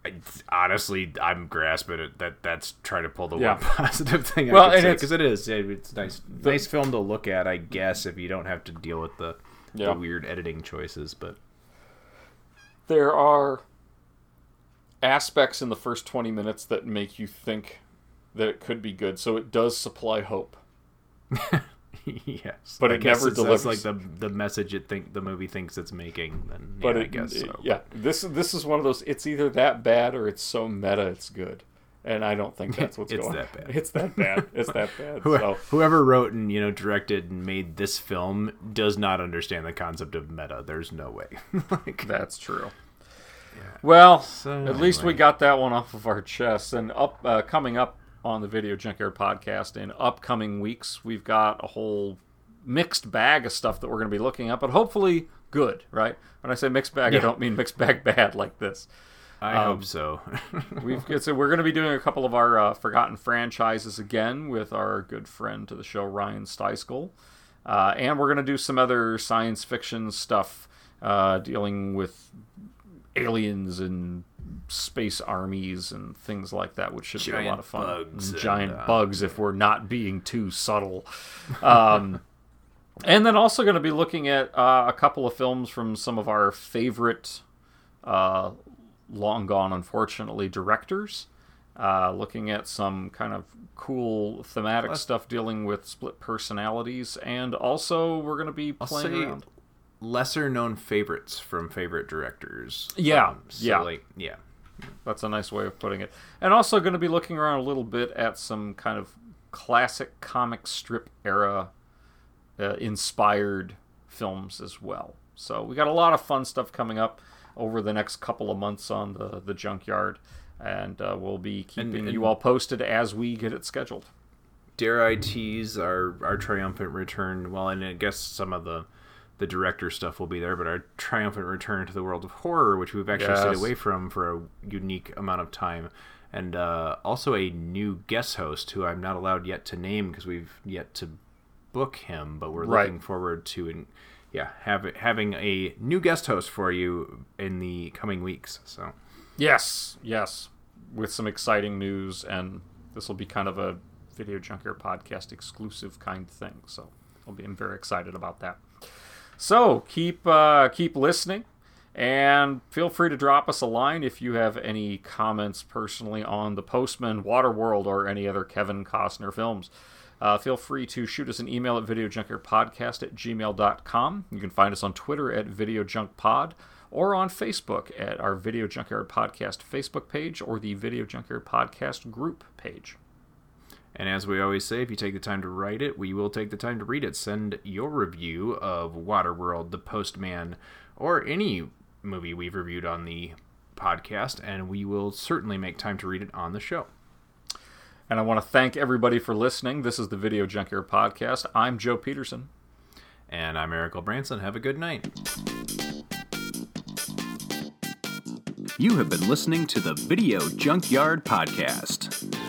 [SPEAKER 5] I, honestly, I'm grasping it that that's trying to pull the
[SPEAKER 6] Yeah.
[SPEAKER 5] one positive thing
[SPEAKER 6] Well,
[SPEAKER 5] I because it is it- it's nice nice film to look at, I guess, if you don't have to deal with the
[SPEAKER 6] Yeah.
[SPEAKER 5] the weird editing choices. But
[SPEAKER 6] there are aspects in the first 20 minutes that make you think that it could be good so it does supply hope
[SPEAKER 5] yes,
[SPEAKER 6] But
[SPEAKER 5] I
[SPEAKER 6] it never delivers.
[SPEAKER 5] like the the message it think the movie thinks it's making. Then
[SPEAKER 6] but
[SPEAKER 5] yeah,
[SPEAKER 6] it,
[SPEAKER 5] I guess
[SPEAKER 6] it- yeah this this is one of those it's either that bad or it's so meta it's good and i don't think that's what's
[SPEAKER 5] It's
[SPEAKER 6] going
[SPEAKER 5] that bad.
[SPEAKER 6] it's that bad it's that bad so
[SPEAKER 5] Whoever wrote and you know directed and made this film does not understand the concept of meta. There's no way. like,
[SPEAKER 6] That's true. Well,
[SPEAKER 5] So,
[SPEAKER 6] at least we got that one off of our chest. And up, uh, coming up on the Video Junkyard podcast in upcoming weeks, we've got a whole mixed bag of stuff that we're going to be looking at, but hopefully good, right? When I say mixed bag, I don't mean mixed bag bad like this.
[SPEAKER 5] I
[SPEAKER 6] Um,
[SPEAKER 5] hope so.
[SPEAKER 6] We've so we're going to be doing a couple of our uh, forgotten franchises again with our good friend to the show Ryan Steiskel, uh, and we're going to do some other science fiction stuff uh, dealing with aliens and space armies and things like that, which should be a lot of fun.
[SPEAKER 5] bugs
[SPEAKER 6] And
[SPEAKER 5] and,
[SPEAKER 6] giant
[SPEAKER 5] uh,
[SPEAKER 6] bugs, if we're not being too subtle. Um, and then also going to be looking at uh, a couple of films from some of our favorite uh, long gone, unfortunately, directors. Uh, looking at some kind of cool thematic
[SPEAKER 5] Plus-
[SPEAKER 6] stuff dealing with split personalities, and also we're going to be playing.
[SPEAKER 5] Lesser known favorites from favorite directors.
[SPEAKER 6] Yeah,
[SPEAKER 5] Um, so,
[SPEAKER 6] yeah.
[SPEAKER 5] like yeah.
[SPEAKER 6] That's a nice way of putting it. And also going to be looking around a little bit at some kind of classic comic strip era uh, inspired films as well. So we got a lot of fun stuff coming up over the next couple of months on the the junkyard, and uh, we'll be keeping
[SPEAKER 5] and-
[SPEAKER 6] you all posted as we get it scheduled.
[SPEAKER 5] Dare I tease our our triumphant return? Well, and I guess some of the the director stuff will be there, but our triumphant return to the world of horror, which we've actually stayed away from for a unique amount of time, and uh, also a new guest host who I'm not allowed yet to name because we've yet to book him, but we're
[SPEAKER 6] Right.
[SPEAKER 5] looking forward to and yeah have, having a new guest host for you in the coming weeks. So
[SPEAKER 6] Yes, yes, with some exciting news, and this will be kind of a Video Junkyard podcast exclusive kind thing. So I'll be I'm very excited about that. So keep uh, keep listening, and feel free to drop us a line if you have any comments personally on The Postman, Waterworld, or any other Kevin Costner films. Uh, feel free to shoot us an email at videojunkyardpodcast at gmail.com. You can find us on Twitter at videojunkpod or on Facebook at our Video Junkyard Podcast Facebook page or the Video Junkyard Podcast group page.
[SPEAKER 5] And as we always say, if you take the time to write it, we will take the time to read it. Send your review of Waterworld, The Postman, or any movie we've reviewed on the podcast, and we will certainly make time to read it on the show.
[SPEAKER 6] And I want to thank everybody for listening. This is the Video Junkyard Podcast. I'm Joe Peterson.
[SPEAKER 5] And I'm Eric Branson. Have a good night.
[SPEAKER 11] You have been listening to the Video Junkyard Podcast.